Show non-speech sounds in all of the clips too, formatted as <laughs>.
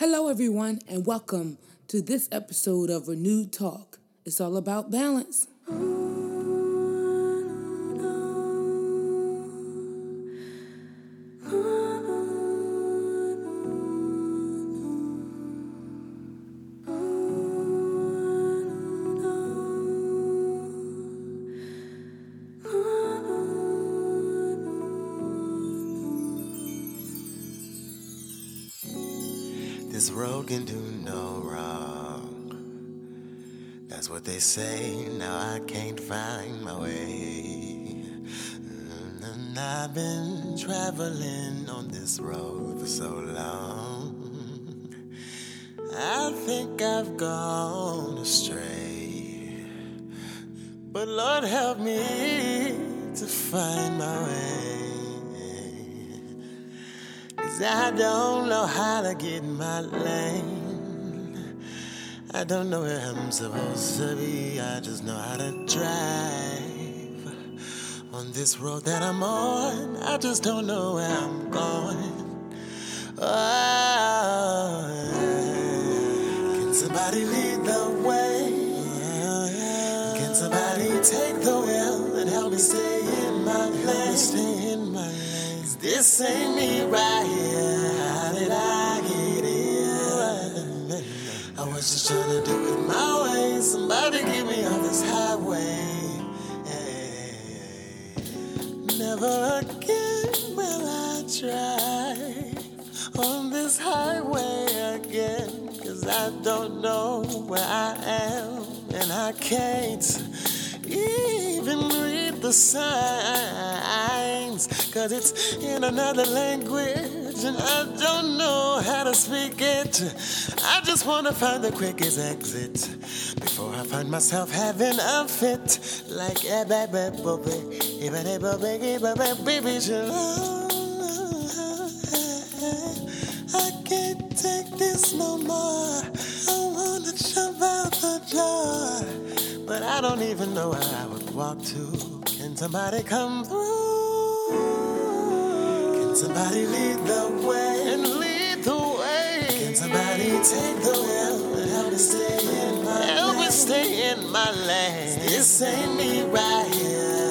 Hello, everyone, and welcome to this episode of Renewed Talk. It's all about balance. Road for so long. I think I've gone astray. But Lord, help me to find my way. Cause I don't know how to get in my lane. I don't know where I'm supposed to be. I just know how to drive. On this road that I'm on, I just don't know where I'm going. Oh, can somebody lead the way? Can somebody take the wheel and help me stay in my my lane. This ain't me right I don't know where I am. And I can't even read the signs. Cause it's in another language. And I don't know how to speak it. I just wanna find the quickest exit. Before I find myself having a fit. Like a baby, baby, baby, baby, baby, I take this no more. I wanna jump out the door. But I don't even know where I would walk to. Can somebody come through? Can somebody lead the way and lead the way? Can somebody take the wheel and help me stay in my help me stay in my lane? This ain't me right here.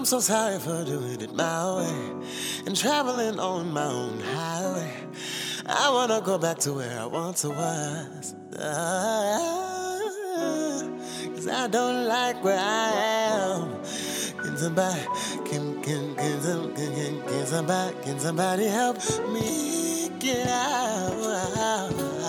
I'm so sorry for doing it my way and traveling on my own highway. I wanna go back to where I once was. Ah, Cause I don't like where I am. Can somebody, can, can, can, some- can, can, can somebody, can somebody help me get out?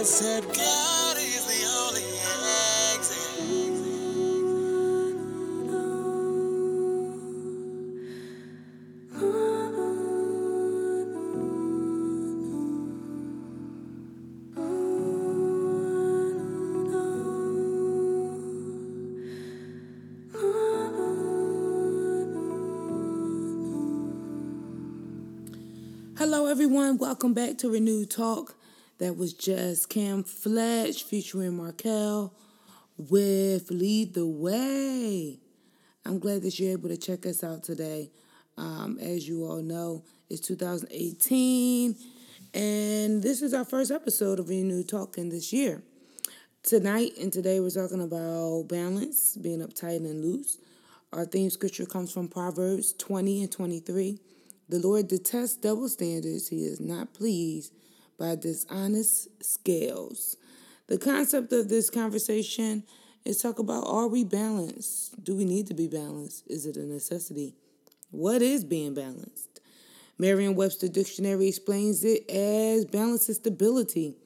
Voice said, God is the only. Hello, everyone. Welcome back to Renewed Talk. That was just Cam Fletch featuring Markel with Lead the Way. I'm glad that you're able to check us out today. Um, as you all know, it's 2018, and this is our first episode of Renewed Talk in this year. Tonight and today, we're talking about balance, being uptight and loose. Our theme scripture comes from Proverbs 20 and 23. The Lord detests double standards. He is not pleased by dishonest scales. The concept of this conversation is talk about are we balanced? Do we need to be balanced? Is it a necessity? What is being balanced? Merriam Webster Dictionary explains it as balance is stability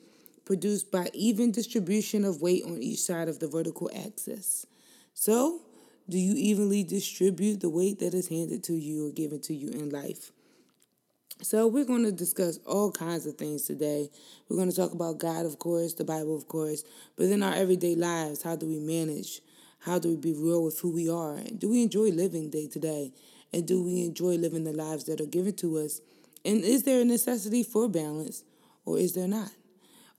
produced by even distribution of weight on each side of the vertical axis. So, do you evenly distribute the weight that is handed to you or given to you in life? So, we're going to discuss all kinds of things today. We're going to talk about God, of course, the Bible, of course, but then our everyday lives. How do we manage? How do we be real with who we are? Do we enjoy living day to day? And do we enjoy living the lives that are given to us? And is there a necessity for balance or is there not?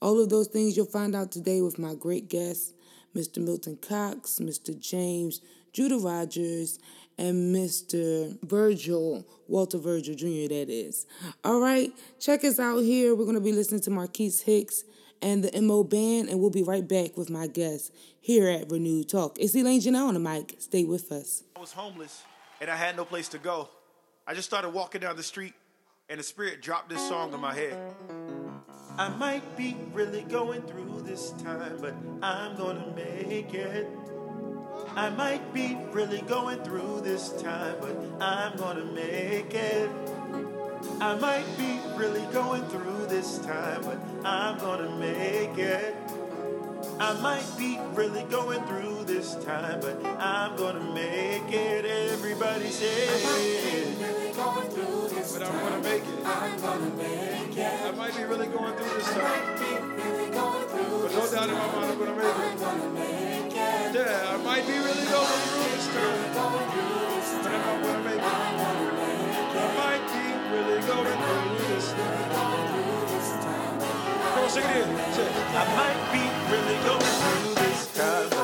All of those things you'll find out today with my great guests, Mr. Milton Cox, Mr. James Judah Rogers, and Mr. Virgil, Walter Virgil Jr., that is. All right, check us out here. We're going to be listening to Marquise Hicks and the MO Band, and we'll be right back with my guests here at Renewed Talk. It's Elaine Janelle on the mic. Stay with us. I was homeless and I had no place to go. I just started walking down the street and the spirit dropped this song in my head. I might be really going through this time, but I'm gonna make it. I might be really going through this time, but I'm gonna make it. I might be really going through this time, but I'm gonna make it. I might be really going through this time, but I'm gonna make it. Everybody say I might be Really going through this time, But I'm gonna make it. I'm gonna make it. I might be really going through this time, Might be really going through but no doubt in my mind I'm gonna make it. I'm gonna make it. Yeah, I might be really going through this time, Going but I'm gonna make it. I might be really going through this time. Come on, sing it in. I might be really going through this time,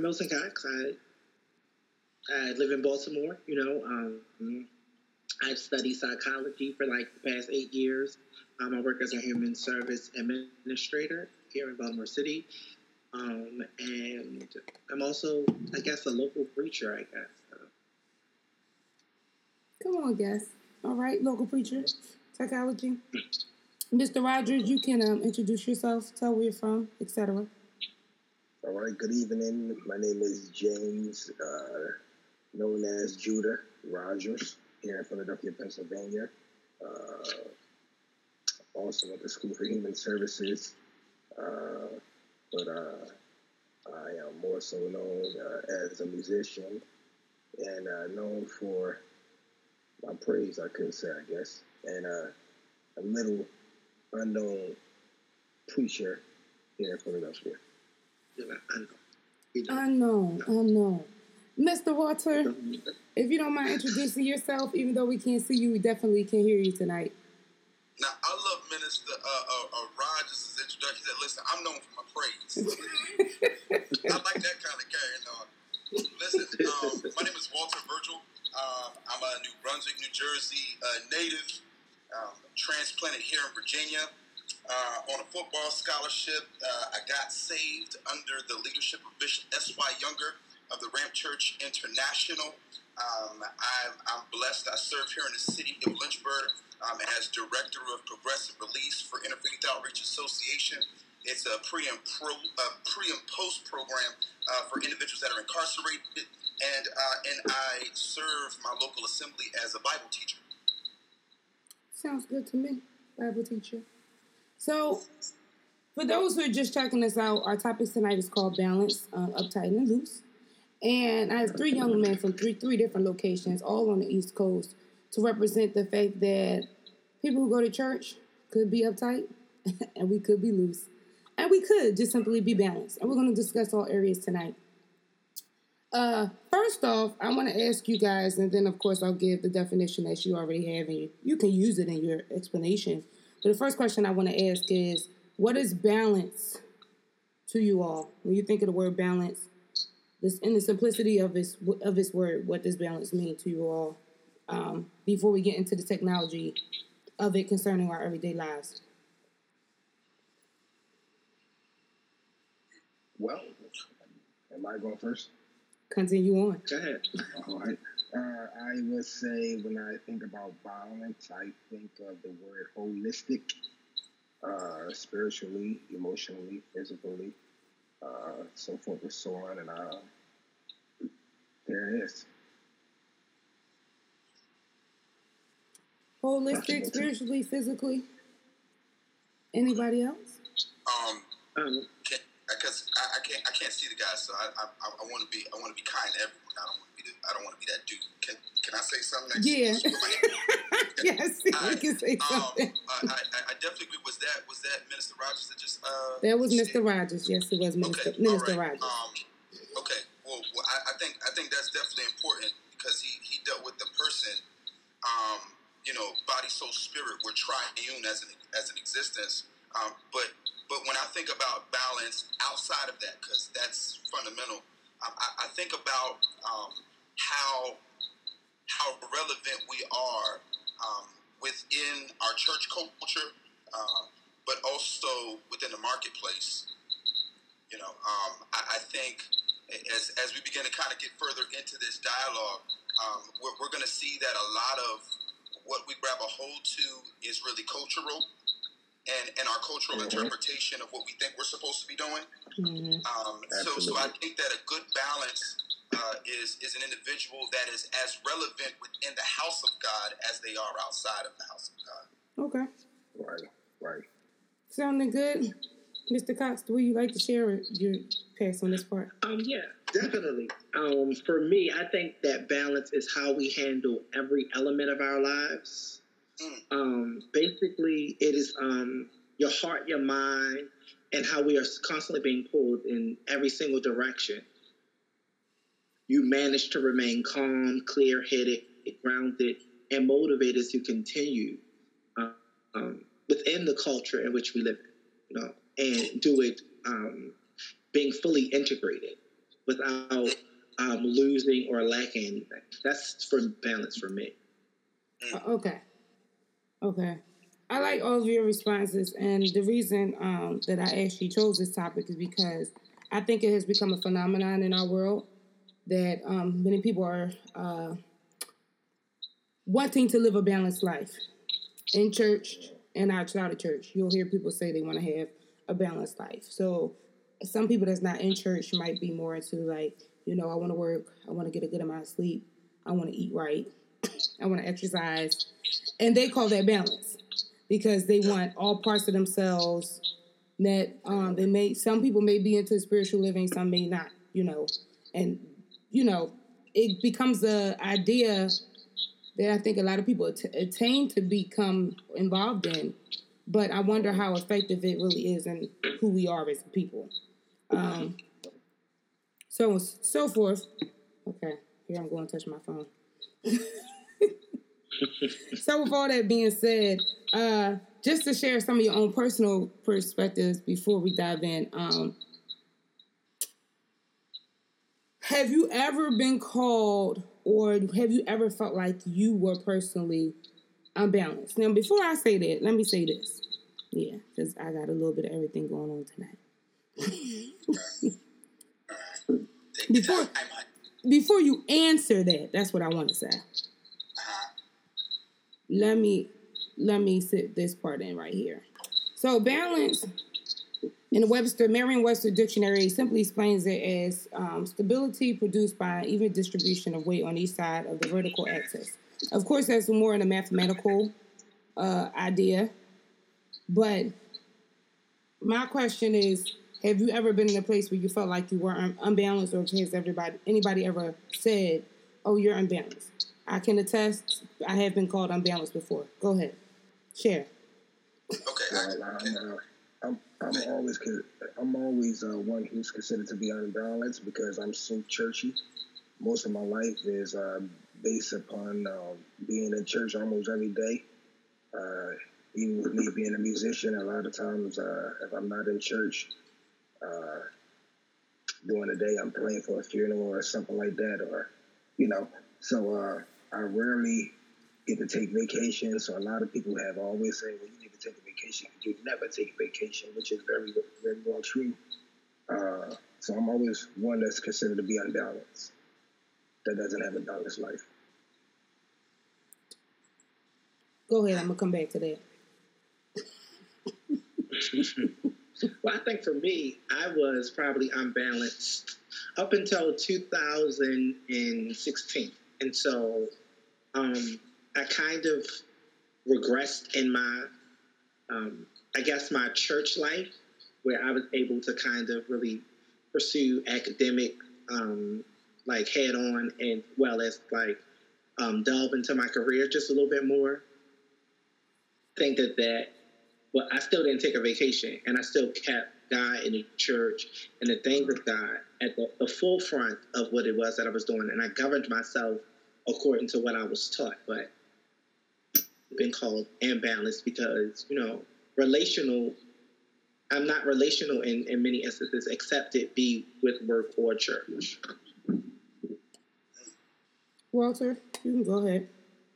I'm Milton Cox. I I live in Baltimore. You know, um, I've studied psychology for like the past eight years. Um, I work as a human service administrator here in Baltimore City. Um, and I'm also, I guess, a local preacher, I guess. Come on, guess. All right, local preacher, psychology. Mr. Rogers, you can um, introduce yourself, tell where you're from, etc. All right, good evening. My name is James, uh, known as Judah Rogers, here in Philadelphia, Pennsylvania. Uh, also at the school for human services, uh, but uh, I am more so known uh, as a musician and uh, known for my praise, I could say, I guess, and a little unknown preacher here in Philadelphia. Unknown, unknown. Mr. Walter, if you don't mind introducing yourself, even though we can't see you, we definitely can hear you tonight. Now, I love Minister uh, uh, uh, Rogers' introduction. He said, listen, I'm known for my praise. <laughs> I like that kind of carrying on. Listen, um, my name is Walter Virgil. Um, I'm a New Brunswick, New Jersey uh, native, um, transplanted here in Virginia. Uh, on a football scholarship, uh, I got saved under the leadership of Bishop S.Y. Younger of the Ramp Church International. Um, I'm, I'm blessed. I serve here in the city of Lynchburg um, as director of progressive release for Interfaith Outreach Association. It's a pre and pro, uh, pre and post program uh, for individuals that are incarcerated, and uh, and I serve my local assembly as a Bible teacher. Sounds good to me, Bible teacher. So, for those who are just checking us out, our topic tonight is called balance, uh, uptight and loose. And I have three young men from three three different locations, all on the East Coast, to represent the fact that people who go to church could be uptight <laughs> and we could be loose. And we could just simply be balanced. And we're going to discuss all areas tonight. Uh, first off, I want to ask you guys, and then of course I'll give the definition that you already have, and you, you can use it in your explanation. But the first question I want to ask is, what is balance to you all? When you think of the word balance, this in the simplicity of its of its word, what does balance mean to you all? um, before we get into the technology of it concerning our everyday lives? Well, am I going first? Continue on. Go ahead. All right. Uh, I would say when I think about balance, I think of the word holistic, uh, spiritually, emotionally, physically, uh, so forth and so on. And uh, there it is. Holistic, spiritually, physically. Anybody else? Um, because I, I can't I can't see the guys, so I I, I want to be I want to be kind to everyone. I don't want to be the, I don't want to be that dude. Can can I say something? Yeah. <laughs> yes, you I, can say something. Um, I, I, I definitely agree. Was that was that Minister Rogers that just uh? that was said? Mr. Rogers. Yes, it was Minister, Okay, Minister right. Rogers. Um, okay, well, well I, I think I think that's definitely important because he, he dealt with the person. Um, you know, body, soul, spirit. We're triune as an as an existence. Um, but but when I think about balance outside of that, because that's fundamental, I, I think about um, how how relevant we are um, within our church culture, uh, but also within the marketplace. You know, um, I, I think as, as we begin to kind of get further into this dialogue, um, we're, we're going to see that a lot of what we grab a hold to is really cultural and, and our cultural Mhm. interpretation of what we think we're supposed to be doing. Mhm. Um, so, so I think that a good balance uh, is is an individual that is as relevant within the house of God as they are outside of the house of God. Okay. Right, right. Sounding good? Mr. Cox, would you like to share your pass on this part? Um, yeah, definitely. Um, for me, I think that balance is how we handle every element of our lives. Mm. Um, basically, it is um, your heart, your mind, and how we are constantly being pulled in every single direction. You manage to remain calm, clear headed, grounded, and motivated to continue um, within the culture in which we live you know, and do it um, being fully integrated without um, losing or lacking anything. That's for balance for me. Okay. Okay. I like all of your responses, and the reason um, that I actually chose this topic is because I think it has become a phenomenon in our world that um, many people are uh, wanting to live a balanced life in church and outside of church. You'll hear people say they want to have a balanced life. So some people that's not in church might be more into like, you know, I want to work, I want to get a good amount of sleep, I want to eat right, <clears throat> I want to exercise, and they call that balance because they want all parts of themselves that um, they may some people may be into spiritual living some may not you know and you know it becomes a idea that i think a lot of people att- attain to become involved in. But i wonder how effective it really is and who we are as people. Um, so so forth. Okay here i'm going to touch my phone. <laughs> So with all that being said, uh, just to share some of your own personal perspectives before we dive in, um, have you ever been called or have you ever felt like you were personally unbalanced? Now, before I say that, let me say this. Yeah, because I got a little bit of everything going on tonight. before, before you answer that, that's what I want to say let me let me sit this part in right here. So balance in the Webster Merriam-Webster dictionary simply explains it as um, stability produced by even distribution of weight on each side of the vertical axis. Of course, that's more in a mathematical uh, idea, but my question is: Have you ever been in a place where you felt like you were un- unbalanced, or has everybody anybody ever said, "Oh, you're unbalanced"? I can attest. I have been called unbalanced before. Go ahead, share. Okay. Well, I'm, uh, I'm, always I'm always uh, one who's considered to be unbalanced because I'm so churchy. Most of my life is uh, based upon uh, being in church almost every day. Uh, even with me being a musician, a lot of times uh, if I'm not in church uh, during the day, I'm playing for a funeral or something like that, or you know. So I rarely get to take vacation. So a lot of people have always said, "Well, you need to take a vacation." You never take a vacation, which is very, very well true. Uh, so I'm always one that's considered to be unbalanced, that doesn't have a balanced life. Go ahead. I'm gonna come back to that. <laughs> well, I think for me, I was probably unbalanced up until 2016. And so um, I kind of regressed in my, um, I guess, my church life, where I was able to kind of really pursue academic, um, like head on, and well as like um, delve into my career just a little bit more. Think that that, well, I still didn't take a vacation, and I still kept God in the church and the things of God at the, the full front of what it was that I was doing, and I governed myself according to what I was taught. But been called imbalanced because you know relational. I'm not relational in, in many instances, except it be with work or church. Walter, you can go ahead.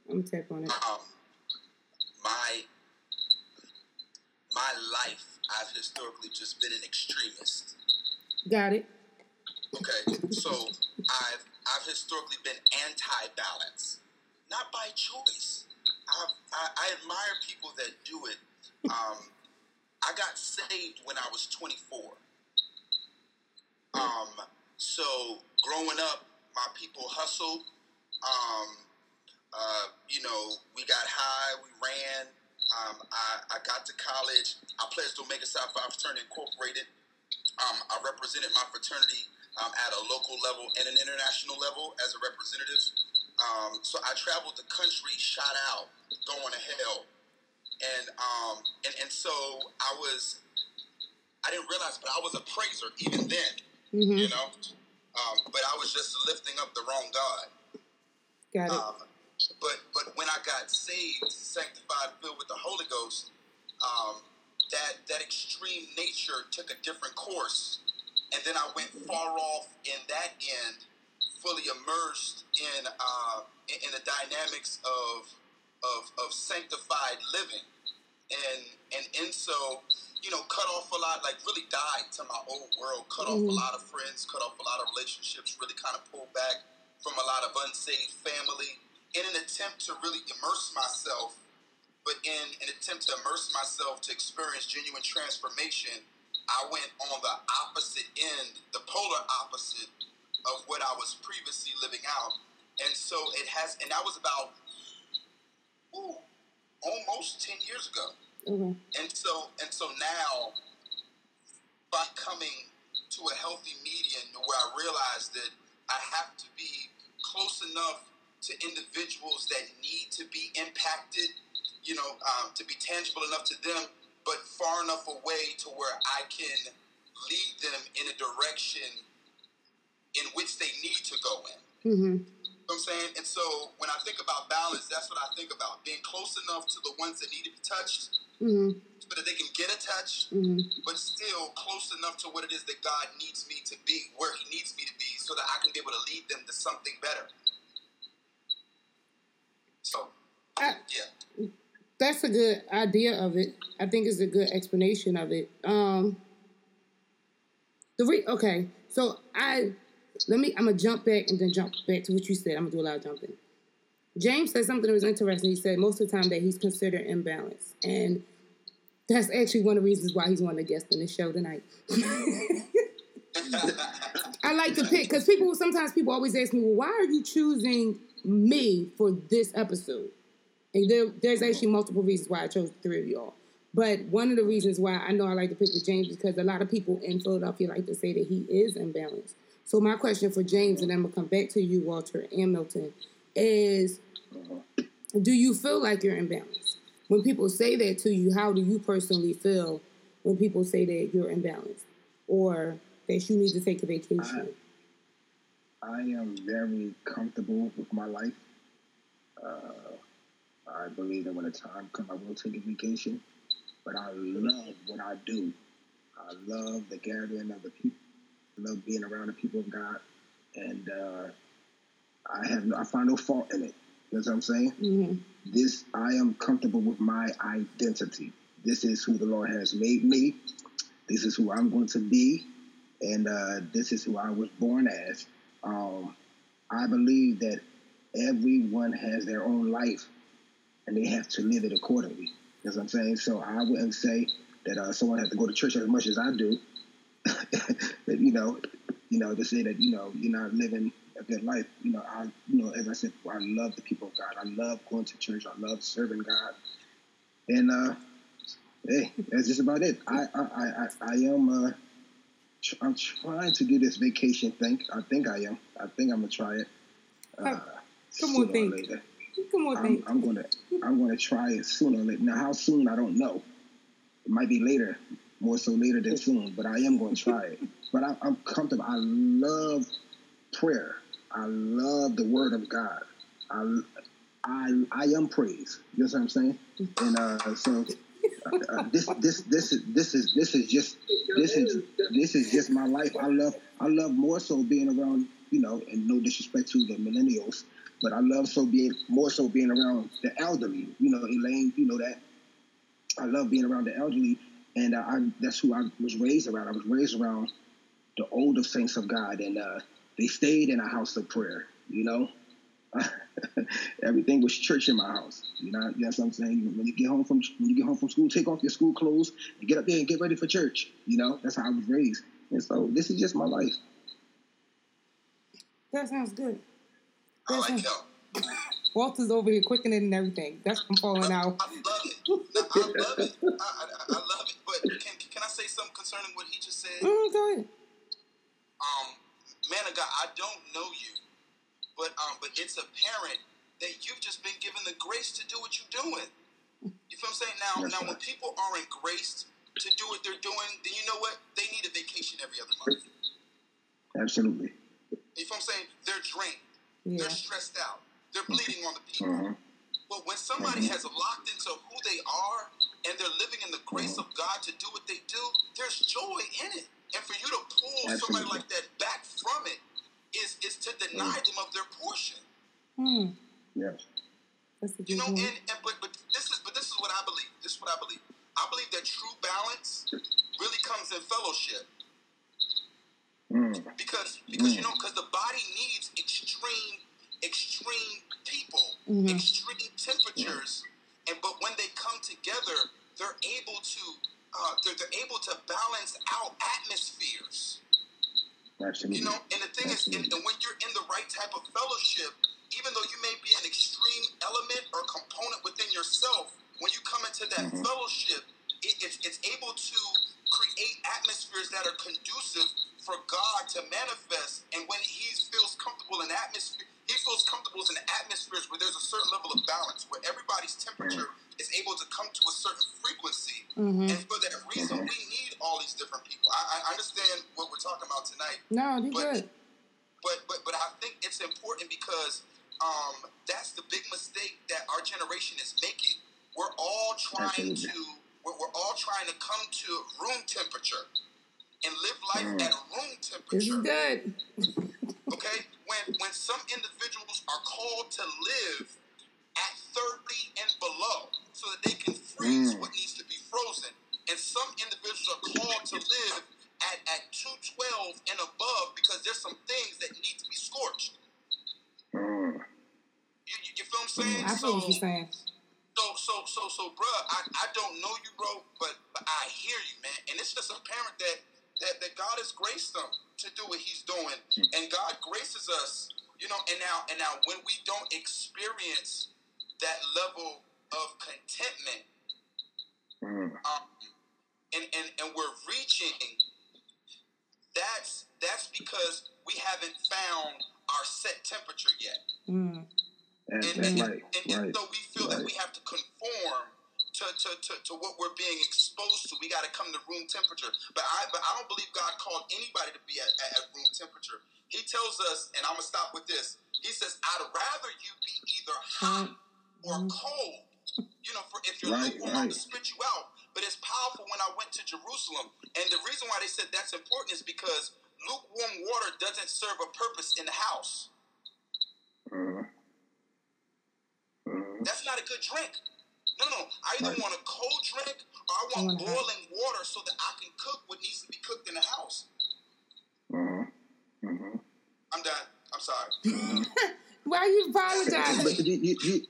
I'm gonna tap on it. Um, my my life, I've historically just been an extremist. Got it. Okay, so I've I've historically been anti-balance, not by choice. I've, I, I admire people that do it. Um, I got saved when I was 24. Um, so growing up, my people hustled. Um, uh, you know, we got high, we ran. Um, I, I got to college. I pledged Omega Psi Phi Fraternity Incorporated. Um, I represented my fraternity um, at a local level and an international level as a representative. Um, so I traveled the country, shot out, going to hell, and um, and and so I was. I didn't realize, but I was a praiser even then. Mm-hmm. You know, um, but I was just lifting up the wrong God. Got it. Um, but but when I got saved, sanctified, filled with the Holy Ghost, um, that that extreme nature took a different course, and then I went far off in that end, fully immersed in uh, in, in the dynamics of, of of sanctified living, and and and so you know, cut off a lot, like really died to my old world, cut off a lot of friends, cut off a lot of relationships, really kind of pulled back from a lot of unsaved family in an attempt to really immerse myself, but in an attempt to immerse myself to experience genuine transformation, I went on the opposite end, the polar opposite of what I was previously living out. And so it has, and that was about ooh, almost 10 years ago. Okay. And so and so now by coming to a healthy median where I realized that I have to be close enough to individuals that need to be impacted, you know, um, to be tangible enough to them, but far enough away to where I can lead them in a direction in which they need to go in. Mm-hmm. You know what I'm saying? And so when I think about balance, that's what I think about. Being close enough to the ones that need to be touched Mm-hmm. so that they can get a touch, Mm-hmm. but still close enough to what it is that God needs me to be, where He needs me to be, so that I can be able to lead them to something better. So, I- yeah. That's a good idea of it. I think it's a good explanation of it. Um, the re- okay, so I let me. I'm gonna jump back and then jump back to what you said. I'm gonna do a lot of jumping. James said something that was interesting. He said most of the time that he's considered imbalanced, and that's actually one of the reasons why he's one of the guests on the show tonight. <laughs> I like to pick because people sometimes people always ask me, well, why are you choosing me for this episode? And there, there's actually multiple reasons why I chose the three of y'all. But one of the reasons why I know I like to pick with James because a lot of people in Philadelphia like to say that he is imbalanced. So my question for James, and I'm gonna come back to you, Walter and Milton, is do you feel like you're imbalanced? When people say that to you, how do you personally feel when people say that you're imbalanced? Or that you need to take a vacation? I am very comfortable with my life. Uh, I believe that when the time comes, I will take a vacation. But I love what I do. I love the gathering of the people. Love being around the people of God, and uh, I have no, I find no fault in it. You know what I'm saying? hmm This I am comfortable with my identity. This is who the Lord has made me. This is who I'm going to be, and uh, this is who I was born as. Um, I believe that everyone has their own life, and they have to live it accordingly. You know what I'm saying? So I wouldn't say that uh, someone has to go to church as much as I do. That <laughs> you know, you know, to say that you know you're not living a good life. You know, I, you know, as I said, I love the people of God. I love going to church. I love serving God, and uh, hey, that's just about it. I, I, I, I, am. Uh, tr- I'm trying to do this vacation thing. I think I am. I think I'm gonna try it. Uh, Come on, think. later. Come on, I'm, I'm gonna I'm gonna try it sooner or later. Now, how soon I don't know. It might be later, more so later than soon. But I am going to try it. But I, I'm comfortable. I love prayer. I love the Word of God. I I I am praise. You know what I'm saying? And uh, so uh, uh, this this this is this is this is just this is this is just my life. I love I love more so being around you know, and no disrespect to the millennials, but I love so being more so being around the elderly. You know, Elaine, you know that. I love being around the elderly, and uh, I, that's who I was raised around. I was raised around the older saints of God, and uh, they stayed in a house of prayer. You know, <laughs> everything was church in my house. You know, that's what I'm saying. When you get home from when you get home from school, take off your school clothes and get up there and get ready for church. You know, that's how I was raised, and so this is just my life. That sounds good. I like Listen. him. Walter's over here quickening and everything. That's from falling out. I love it. No, <laughs> I love it. I, I, I love it. Can, can I say something concerning what he just said? Mm, go ahead. um, man of God, I don't know you, but um, but it's apparent that you've just been given the grace to do what you're doing. You feel what I'm saying? Now, That's now right. when people aren't graced to do what they're doing, then you know what? They need a vacation every other month. Absolutely. You feel what I'm saying? They're drained. Yeah. They're stressed out. They're bleeding on the people. Uh-huh. But when somebody has locked into who they are and they're living in the grace of God to do what they do, there's joy in it. And for you to pull somebody like that back from it is is to deny them of their portion. Hmm. Yes. That's a You know, one. and, and but but this is but this is what I believe. This is what I believe. I believe that true balance really comes in fellowship. Mm. Because because you know because the body needs extreme extreme people, Mhm. extreme temperatures, and but when they come together, they're able to uh, they're, they're able to balance out atmospheres. Absolutely. You know, and the thing is, and, and when you're in the right type of fellowship, even though you may be an extreme element or component within yourself, when you come into that Mhm. fellowship, it, it's, it's able to create atmospheres that are conducive for God to manifest. And when He feels comfortable in atmosphere, He feels comfortable in atmospheres where there's a certain level of balance, where everybody's temperature is able to come to a certain frequency. Mhm. And for that reason, we need all these different people. I, I understand what we're talking about tonight No, you but- good. but but but I think it's important because um, that's the big mistake that our generation is making. We're all trying to we're, we're all trying to come to room temperature and live life at room temperature. This is good. <laughs> Okay, when when some individuals are called to live at thirty and below, so that they can freeze Mm. what needs to be frozen, and some individuals are called to live at at two twelve and above because there's some things that need to be scorched. Mm. You, you, you feel what I'm saying? I feel what you're saying. God has graced them to do what he's doing. And God graces us, you know, and now, and now when we don't experience that level of contentment, Mm. um, and, and, and we're reaching, that's, that's because we haven't found our set temperature yet. Mm. That's, and, that's and, right. and, and right. so we feel that we have to conform to, to, to, to what we're being exposed to. We got to come to room temperature. But I but I don't believe God called anybody to be at, at, at room temperature. He tells us, and I'm gonna stop with this. He says, "I'd rather you be either hot or cold." You know, for if you're Right, lukewarm, I'm right. gonna spit you out. But it's powerful when I went to Jerusalem, and the reason why they said that's important is because lukewarm water doesn't serve a purpose in the house. Mm. Mm. That's not a good drink. No, no. no. I either Right. want a cold drink or I I want want hot. boiling water so that I can cook what needs to be cooked in the house. Mm. Mm. I'm done. I'm sorry. <laughs> Why are you <laughs> But apologizing? you, you, you,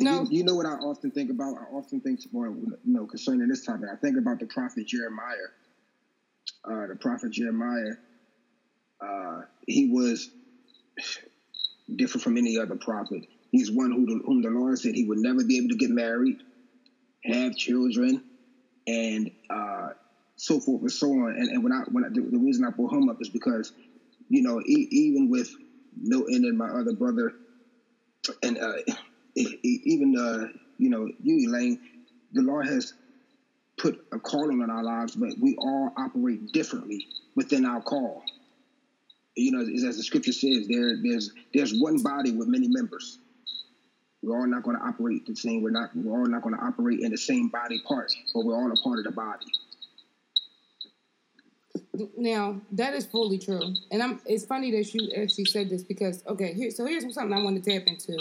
No. you, you know what I often think about? I often think, well, you know, concerning this topic, I think about the prophet Jeremiah. Uh, the prophet Jeremiah, uh, he was different from any other prophet. He's one who whom the Lord said he would never be able to get married, have children, and uh, so forth and so on. And, and when I when I, the, the reason I brought him up is because, you know, e- even with Milton and my other brother, and uh, e- even uh, you know you Elaine, the Lord has put a calling on our lives, but we all operate differently within our call. You know, as the scripture says, there there's there's one body with many members. We're all not going to operate the same. We're not. We're all not going to operate in the same body part, but we're all a part of the body. Now that is fully true, and I'm. It's funny that you actually said this because okay, here. So here's something I want to tap into,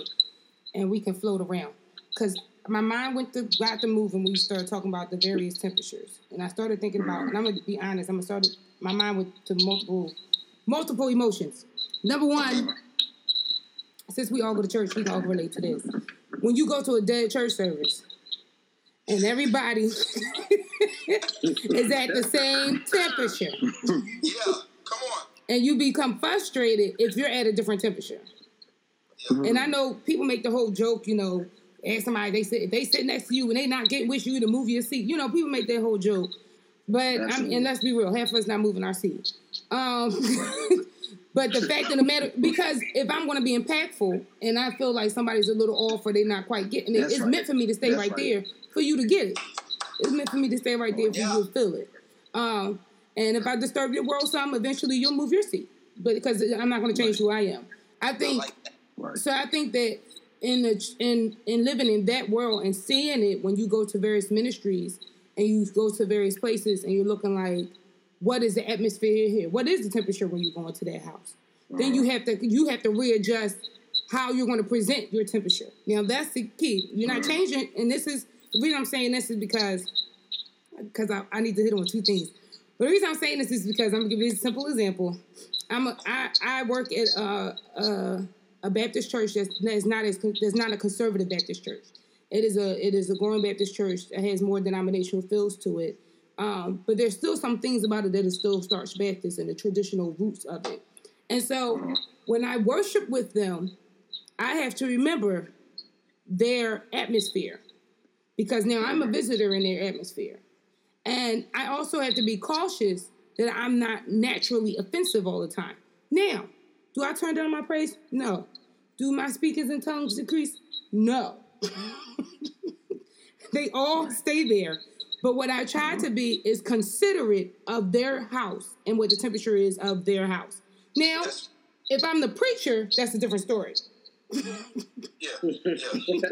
and we can float around because my mind went to got to move when we started talking about the various temperatures, and I started thinking about. And I'm gonna be honest. I'm gonna start. My mind went to multiple, multiple emotions. Number one, since we all go to church, we can all relate to this. When you go to a dead church service, and everybody <laughs> is at the same temperature Yeah, come on. and you become frustrated if you're at a different temperature. And I know people make the whole joke, you know, ask somebody they sit they sit next to you and they not getting with you to move your seat. You know, people make that whole joke. But I'm, Absolutely. and let's be real, half of us not moving our seat. Um, <laughs> but the fact of the matter, because if I'm going to be impactful and I feel like somebody's a little off or they're not quite getting it, That's it's right. meant for me to stay That's right, right. there for you to get it. It's meant for me to stay right there for Yeah. you to feel it. Um, and if I disturb your world some, eventually you'll move your seat. But because I'm not going to change who I am. I think like. Right. so. I think that in the in in living in that world and seeing it when you go to various ministries and you go to various places and you're looking like, what is the atmosphere here? What is the temperature when you go into that house? Then you have to you have to readjust how you're going to present your temperature. Now that's the key. You're not mm-hmm. changing, and this is the reason I'm saying this is because because I, I need to hit on two things. But the reason I'm saying this is because I'm gonna give you a simple example. I'm a, I, I work at a, a, a Baptist church that's, that's not as that's not a conservative Baptist church. It is a it is a growing Baptist church that has more denominational feels to it. Um, but there's still some things about it that is still Starch Baptist and the traditional roots of it. And so when I worship with them, I have to remember their atmosphere because now I'm a visitor in their atmosphere. And I also have to be cautious that I'm not naturally offensive all the time. Now, do I turn down my praise? No. Do my speakers and tongues decrease? No. <laughs> they all stay there. But what I try to be is considerate of their house and what the temperature is of their house. Now, if I'm the preacher, that's a different story. Yeah, <laughs> yeah. <laughs>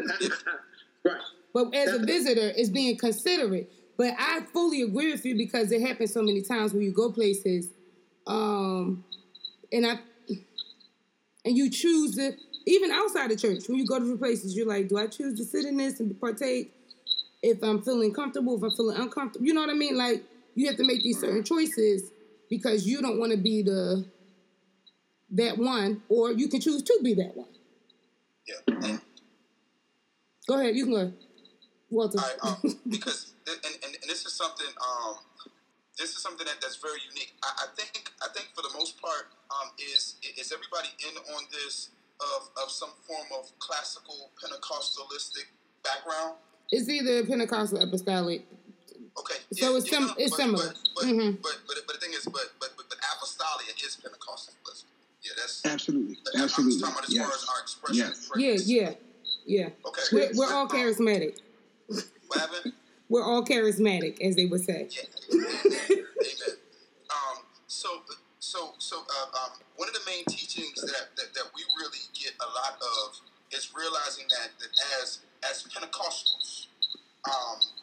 right. But as a visitor, it's being considerate. But I fully agree with you because it happens so many times when you go places, um, and I and you choose to even outside the church when you go to different places, you're like, do I choose to sit in this and partake? If I'm feeling comfortable, if I'm feeling uncomfortable, you know what I mean? Like you have to make these certain choices because you don't want to be the that one, or you can choose to be that one. yeah. Go ahead, you can go, Walter. Um, <laughs> because and, and, and this is something um, this is something that, that's very unique. I, I think I think for the most part um, is is everybody in on this of, of some form of classical Pentecostalistic background. It's either Pentecostal, apostolic. Okay, So it's sim- it's but, similar. But but, Mhm. but, but but the thing is, but but but, but apostolia is Pentecostalism. Yeah, that's Absolutely, I'm absolutely. talking about as far as our expression. Yes. Yeah, yeah, yeah. Okay, We're, we're all charismatic. What happened? <laughs> We're all charismatic, as they would say. Yeah. Amen. Amen. Um, so, so, so, uh, um, one of the main teachings that, that, that we really get a lot of is realizing that, that as as Pentecostals, um,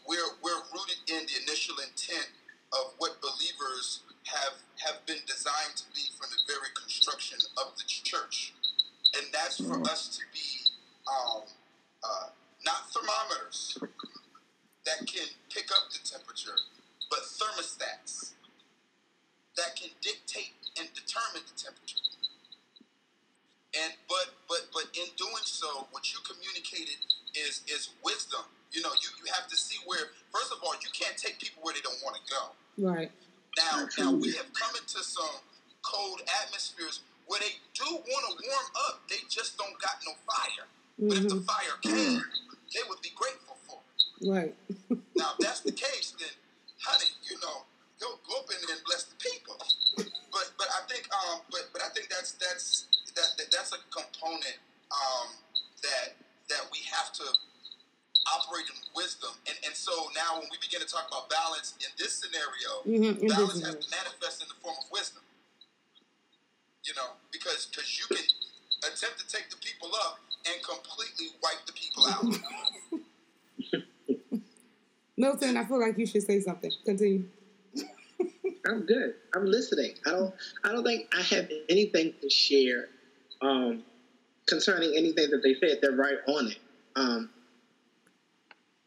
like you should say something. Continue. <laughs> I'm good. I'm listening. I don't. I don't think I have anything to share um, concerning anything that they said. They're right on it. Um,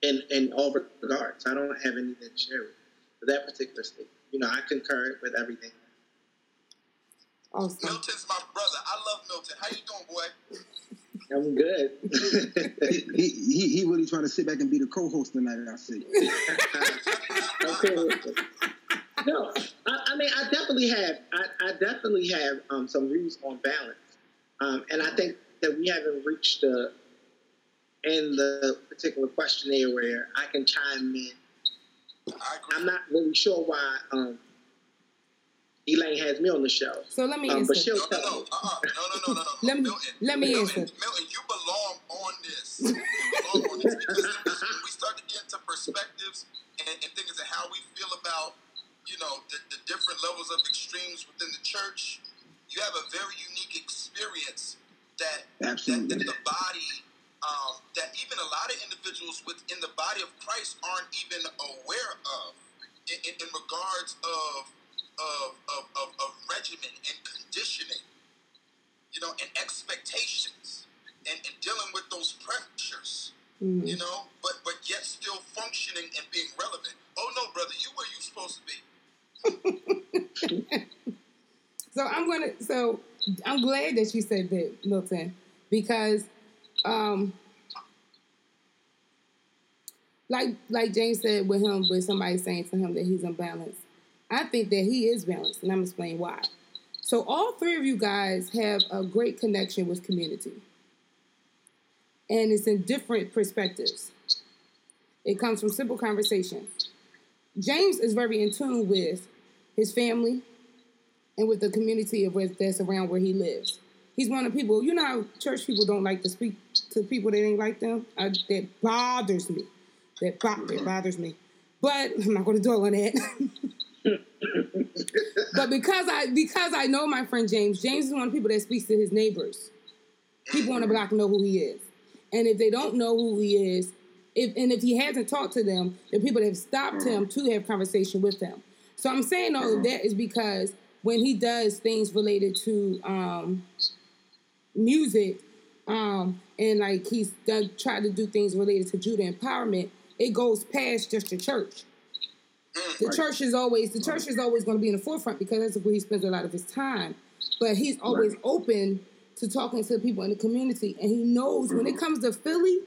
in in all regards, I don't have anything to share with that particular statement. You know, I concur with everything. Awesome. Milton's my brother. I love Milton. How you doing, boy? I'm good. <laughs> he, he he really trying to sit back and be the co-host tonight. I see. <laughs> okay. No, I, I mean, I definitely have. I, I definitely have um, some views on balance, um, and I think that we haven't reached the in the particular questionnaire where I can chime in. I agree. I'm not really sure why um, Elaine has me on the show, So let me um, answer. but she'll No, no, no, uh-uh. no, no, no, no, no. Let me- Milton, let me Milton, answer. Milton, you belong on this. <laughs> You belong on this because we start to get into perspectives and, and things and how we feel about, you know, the, the different levels of extremes within the church, you have a very unique experience that that, that the body um, that even a lot of individuals within the body of Christ aren't even aware of in, in, in regards of, of, of, of, of regimen and conditioning, you know, and expectations and, and dealing with those pressures. Mm-hmm. You know, but but yet still functioning and being relevant. Oh no, brother, you where you supposed to be. <laughs> so I'm gonna. So I'm glad that you said that, Milton, because, um, like like James said with him, with somebody saying to him that he's unbalanced. I think that he is balanced, and I'm gonna explain why. So all three of you guys have a great connection with community and it's in different perspectives. It comes from simple conversation. James is very in tune with his family and with the community of where, that's around where he lives. He's one of the people, you know how church people don't like to speak to people that ain't like them? Uh, that bothers me. That, bo- that bothers me. But <laughs> I'm not going to dwell on that. <laughs> but because I because I know my friend James, James is one of the people that speaks to his neighbors. People on the block know who he is. And if they don't know who he is, if and if he hasn't talked to them, the people that have stopped him to have conversation with them. So I'm saying all of that is because when he does things related to um, music, um, and like he's done tried to do things related to Judah empowerment, it goes past just the church. Mm, the right. church is always the mm. church is always going to be in the forefront because that's where he spends a lot of his time. But he's always right. open to talking to the people in the community, and he knows when it mm-hmm. comes to Philly,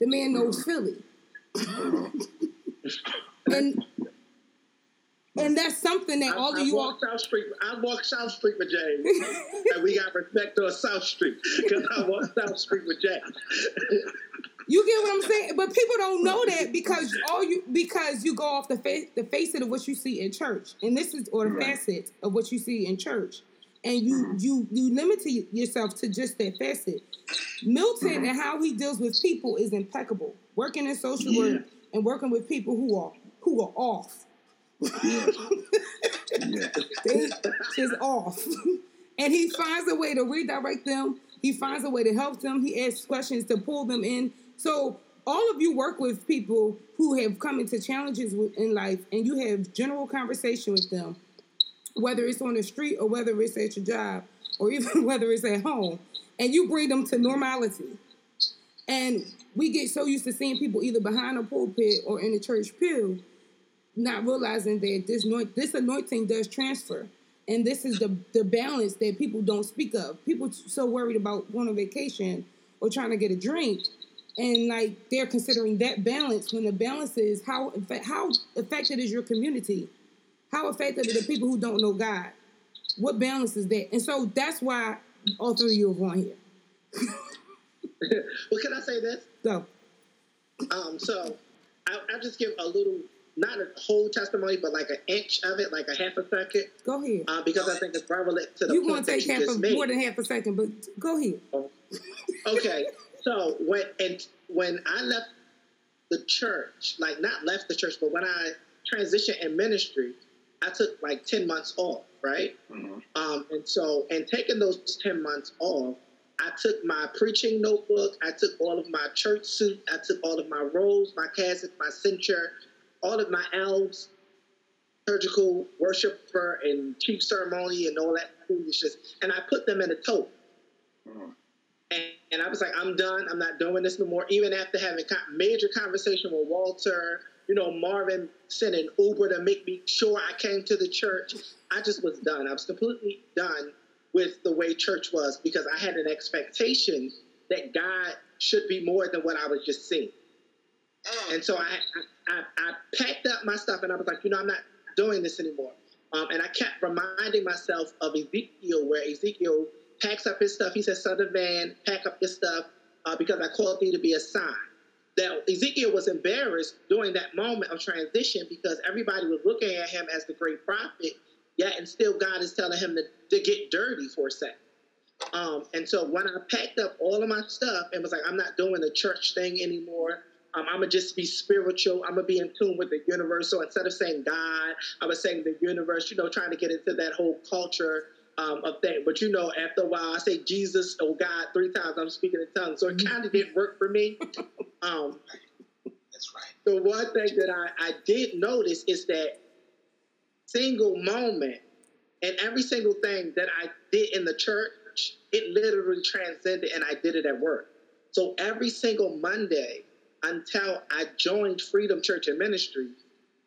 the man mm-hmm. knows Philly, mm-hmm. and and mm. that's something that I, all I of you all. South Street. I walk South Street with James, and we got respect on South Street because I walk South Street with James. <laughs> You get what I'm saying? But people don't know that because all you because you go off the face the facet of what you see in church, and this is or the right. facet of what you see in church and you mm-hmm. you you limit yourself to just that facet. Milton mm-hmm. and how he deals with people is impeccable. Working in social yeah. work and working with people who are who are off. Yeah. yeah. <laughs> they just off. <laughs> and he finds a way to redirect them. He finds a way to help them. He asks questions to pull them in. So all of you work with people who have come into challenges in life and you have general conversation with them whether it's on the street or whether it's at your job or even <laughs> whether it's at home, and you bring them to normality. And we get so used to seeing people either behind a pulpit or in the church pew, not realizing that this this anointing does transfer. And this is the, the balance that people don't speak of. People so worried about going on vacation or trying to get a drink, and like they're considering that balance when the balance is how how affected is your community how effective are the people who don't know God? What balance is that? And so that's why all three of you are on here. <laughs> well, can I say this? Go. Um, so I, will just give a little, not a whole testimony, but like an inch of it, like a half a second. Go ahead. Uh, because I think it's relevant to the You're point going to take half a, made. more than half a second, but go ahead. Oh. Okay. <laughs> so when and when I left the church, like not left the church, but when I transitioned in ministry, I took like 10 months off, right? Mm-hmm. Um, and so, and taking those 10 months off, I took my preaching notebook, I took all of my church suit, I took all of my rolls, my cassock, my cincture, all of my albs, surgical worshiper and chief ceremony and all that foolishness, and I put them in a tote. Mm-hmm. And, and, I was like, I'm done. I'm not doing this no more. Even after having a major conversation with Walter, you know, Marvin sent an Uber to make me sure I came to the church. I just was done. I was completely done with the way church was because I had an expectation that God should be more than what I was just seeing. And so I, I, I packed up my stuff and I was like, you know, I'm not doing this anymore. Um, and I kept reminding myself of Ezekiel, where Ezekiel packs up his stuff. He says, Son of man, pack up your stuff uh, because I called thee to be a sign that Ezekiel was embarrassed during that moment of transition because everybody was looking at him as the great prophet, yet and still God is telling him to, to get dirty for a second. Um, and so when I packed up all of my stuff and was like, I'm not doing the church thing anymore. Um, I'm gonna just be spiritual. I'm gonna be in tune with the universe. So instead of saying God, I was saying the universe. You know, trying to get into that whole culture um, of things. But you know, after a while, I say Jesus or God three times. I'm speaking in tongues, so it kind of didn't work for me. Um, That's right. the one thing that I, I did notice is that single moment and every single thing that I did in the church, it literally transcended and I did it at work. So every single Monday until I joined Freedom Church and Ministry,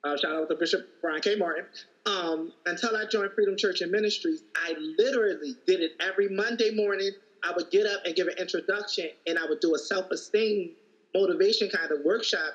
uh, shout out to Bishop Brian K. Martin, um, until I joined Freedom Church and Ministries, I literally did it every Monday morning. I would get up and give an introduction and I would do a self esteem motivation kind of workshop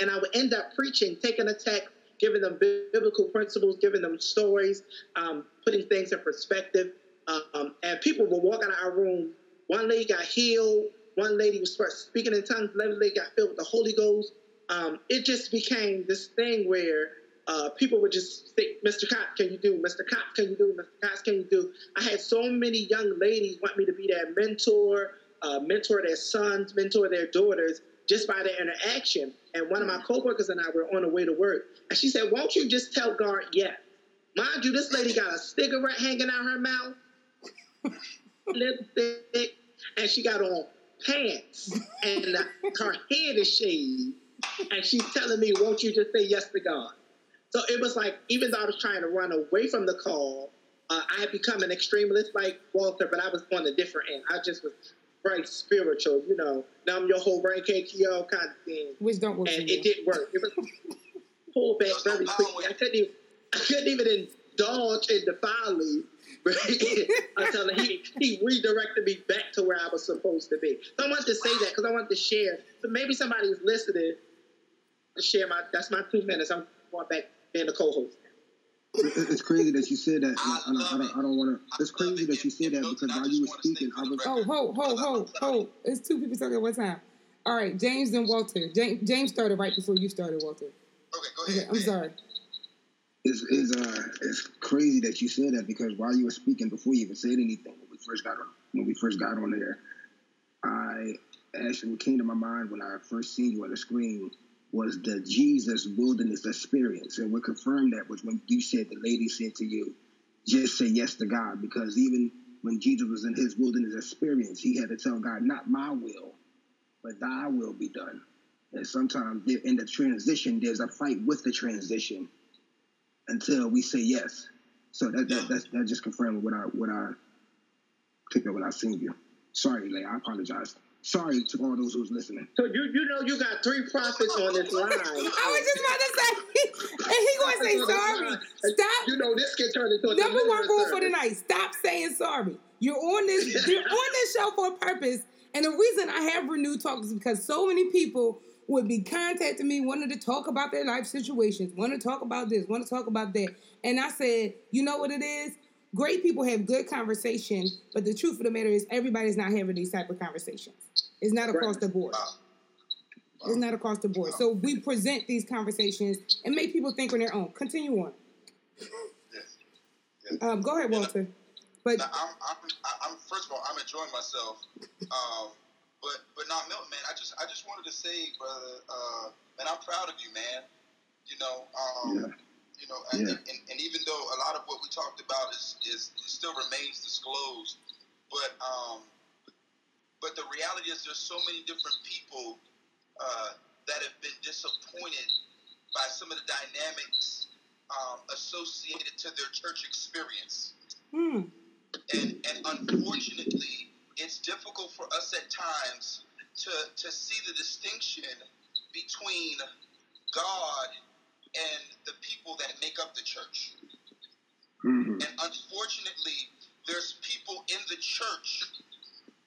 and I would end up preaching, taking a text, giving them biblical principles, giving them stories, um, putting things in perspective. Um, and people would walk out of our room. One lady got healed. One lady was speaking in tongues. Another lady got filled with the Holy Ghost. Um, it just became this thing where uh, people would just say, Mr. Cox, can you do? Mr. Cox, can you do? Mr. Cox, can you do? I had so many young ladies want me to be their mentor, uh, mentor their sons, mentor their daughters just by their interaction. And one of my coworkers and I were on the way to work, and she said, "Won't you just tell God yes?" Mind you, this lady got a cigarette hanging out her mouth, <laughs> lipstick, and she got on pants, and her head is shaved, and she's telling me, "Won't you just say yes to God?" So it was like, even though I was trying to run away from the call, uh, I had become an extremist like Walter, but I was on a different end. I just was very spiritual, you know. Now I'm your whole brain cake, yo, kind of thing. Which don't work. And it didn't work. It was pulled back very quickly. I couldn't even, I couldn't even indulge in the folly right? <laughs> until he, he redirected me back to where I was supposed to be. So I wanted to say that because I wanted to share. So maybe somebody's listening to share my. That's my two minutes. I'm going back being a co-host. It's crazy that you said that. I, I, don't, I don't, I don't want to. It's crazy that you said that because while you were speaking, I was. Oh, ho, ho, ho, ho! It's two people talking at one time. All right, James and Walter. James, James started right before you started, Walter. Okay, go ahead. Okay, I'm sorry. It's, it's, uh, it's crazy that you said that because while you were speaking, before you even said anything, when we first got on, when we first got on there, I actually came to my mind when I first seen you on the screen was the Jesus wilderness experience. And what confirmed that was when you said, the lady said to you, just say yes to God. Because even when Jesus was in his wilderness experience, he had to tell God, not my will, but thy will be done. And sometimes in the transition, there's a fight with the transition until we say yes. So that that, that, that just confirmed what I what I up when I seen you. Sorry, Lay, I apologize. Sorry to all those who's listening. So you you know you got three prophets on this line. <laughs> I was just about to say, <laughs> and he gonna say sorry. Stop. You know this can turn into Number one rule for service. the night: stop saying sorry. You're on this. <laughs> You're on this show for a purpose, and the reason I have renewed talk is because so many people would be contacting me, wanting to talk about their life situations, want to talk about this, want to talk about that, and I said, you know what it is. Great people have good conversation, but the truth of the matter is everybody's not having these type of conversations. It's not across the board. It's not across the board. So we present these conversations and make people think on their own. Continue on. Um, go ahead, Walter. But Now, I'm, I'm, I'm, first of all, I'm enjoying myself. Um, but, but not Milton, man. I just, I just wanted to say, brother, uh, man, I'm proud of you, man. You know, um, Yeah. you know, and, Yeah. and, and even though a lot of what we talked about is, is still remains disclosed, but, um, but the reality is there's so many different people uh, that have been disappointed by some of the dynamics um, associated to their church experience. Hmm, and and unfortunately, it's difficult for us at times to to see the distinction between God and the people that make up the church. hmm And unfortunately, there's people in the church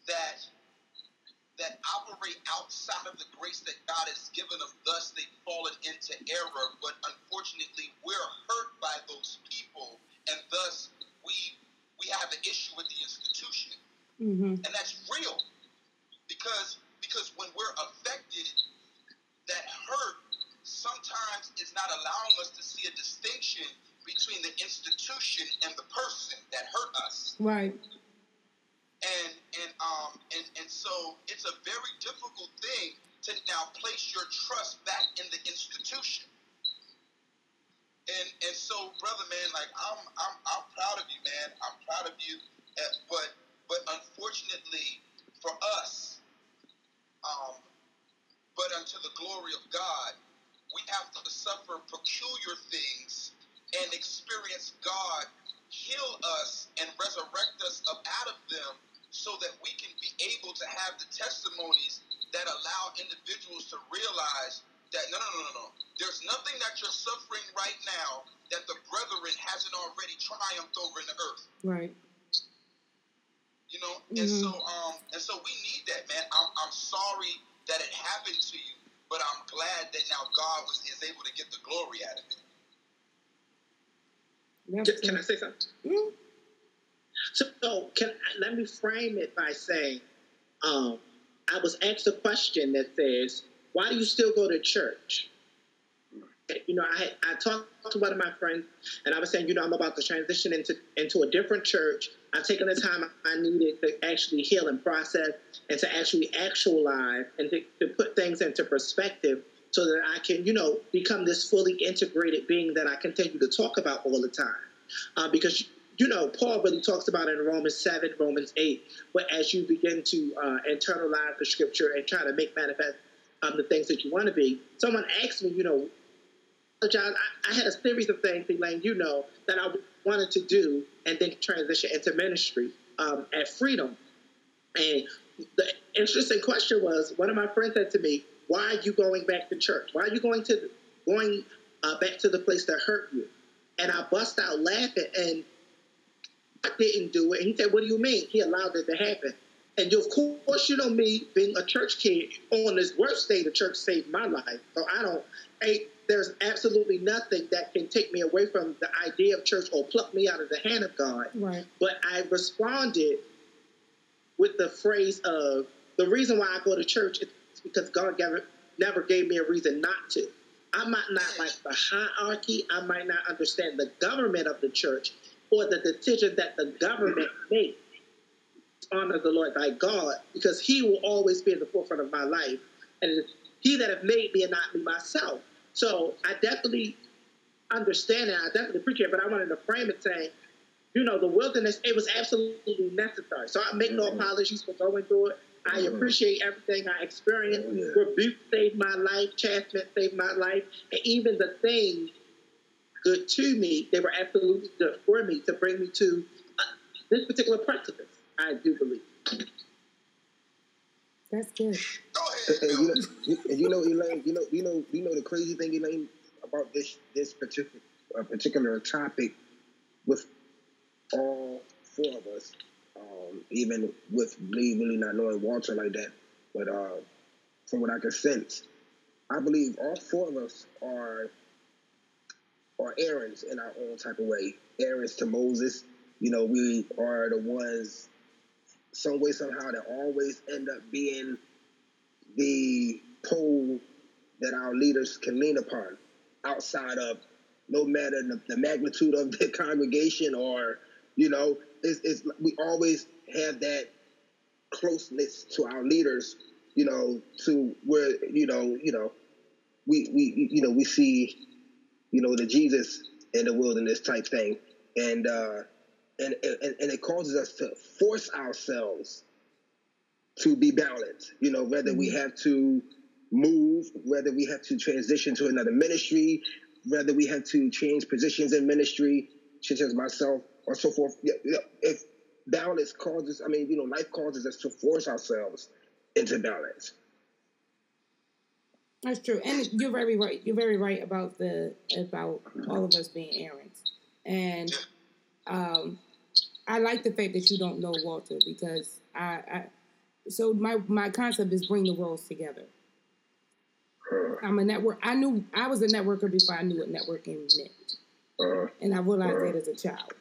that that operate outside of the grace that God has given them. Thus, they've fallen into error. But unfortunately, we're hurt by those people, and thus we we have an issue with the institution, hmm and that's real because because when we're affected, that hurt sometimes is not allowing us to see a distinction between the institution and the person that hurt us right. and and um and, and so it's a very difficult thing to now place your trust back in the institution. And and so, brother, man, like I'm I'm I'm proud of you, man. I'm proud of you. Uh, but but unfortunately for us, um, but unto the glory of God, we have to suffer peculiar things and experience God heal us and resurrect us up out of them so that we can be able to have the testimonies that allow individuals to realize that no, no, no, no, no. There's nothing that you're suffering right now that the brethren hasn't already triumphed over in the earth. Right. You know, and Mhm. so um, and so we need that, man. I'm, I'm sorry that it happened to you, but I'm glad that now God was is able to get the glory out of it. Can, can I say something? Mhm. So can let me frame it by saying, um, I was asked a question that says, "Why do you still go to church?" You know, I I talked to one of my friends, and I was saying, you know, I'm about to transition into into a different church. I've taken the time I needed to actually heal and process, and to actually actualize, and to, to put things into perspective, so that I can, you know, become this fully integrated being that I continue to talk about all the time. Uh, because you know, Paul really talks about it in Romans 7, Romans 8, where as you begin to uh, internalize the scripture and try to make manifest um, the things that you want to be. Someone asked me, you know, John, I, I had a series of things, Elaine, you know, that I wanted to do and then transition into ministry um, at Freedom. And the interesting question was, one of my friends said to me, "Why are you going back to church? Why are you going to going uh, back to the place that hurt you?" And I bust out laughing, and I didn't do it. And he said, "What do you mean?" He allowed it to happen. And of course, you know me being a church kid. On this worst day, the church saved my life. So I don't. Hey, there's absolutely nothing that can take me away from the idea of church or pluck me out of the hand of God. Right. But I responded with the phrase of the reason why I go to church is because God never gave me a reason not to. I might not like the hierarchy, I might not understand the government of the church or the decision that the government makes. Honor the Lord thy God, because he will always be in the forefront of my life. And it is he that have made me and not me myself. So I definitely understand it. I definitely appreciate it, but I wanted to frame it saying, you know, the wilderness, it was absolutely necessary. So I make no mm-hmm. apologies for going through it. I mm-hmm. appreciate everything I experienced. Oh, yeah. Rebuke saved my life, chastisement saved my life, and even the things good to me, they were absolutely good for me to bring me to uh, this particular precipice, I do believe. That's good. Go ahead, And, and you know, you, and you know, Elaine, you know, you know, you know the crazy thing, Elaine, about this this particular uh, particular topic with all four of us, um, even with me really not knowing Walter like that, but uh, from what I can sense, I believe all four of us are are Aaron's in our own type of way. Aaron's to Moses. You know, we are the ones some way somehow that always end up being the pole that our leaders can lean upon outside of no matter the, the magnitude of <laughs> the congregation or you know it's, it's we always have that closeness to our leaders you know to where you know you know we we you know we see you know the jesus in the wilderness type thing and uh and and, and it causes us to force ourselves to be balanced. You know, whether we have to move, whether we have to transition to another ministry, whether we have to change positions in ministry, such as myself, or so forth. If balance causes, I mean, you know, life causes us to force ourselves into balance. That's true, and you're very right. You're very right about the about all of us being Aaron's, and um, I like the fact that you don't know Walter because I, I so my my concept is bring the worlds together. I'm a network. I knew I was a networker before I knew what networking meant, and I realized that as a child.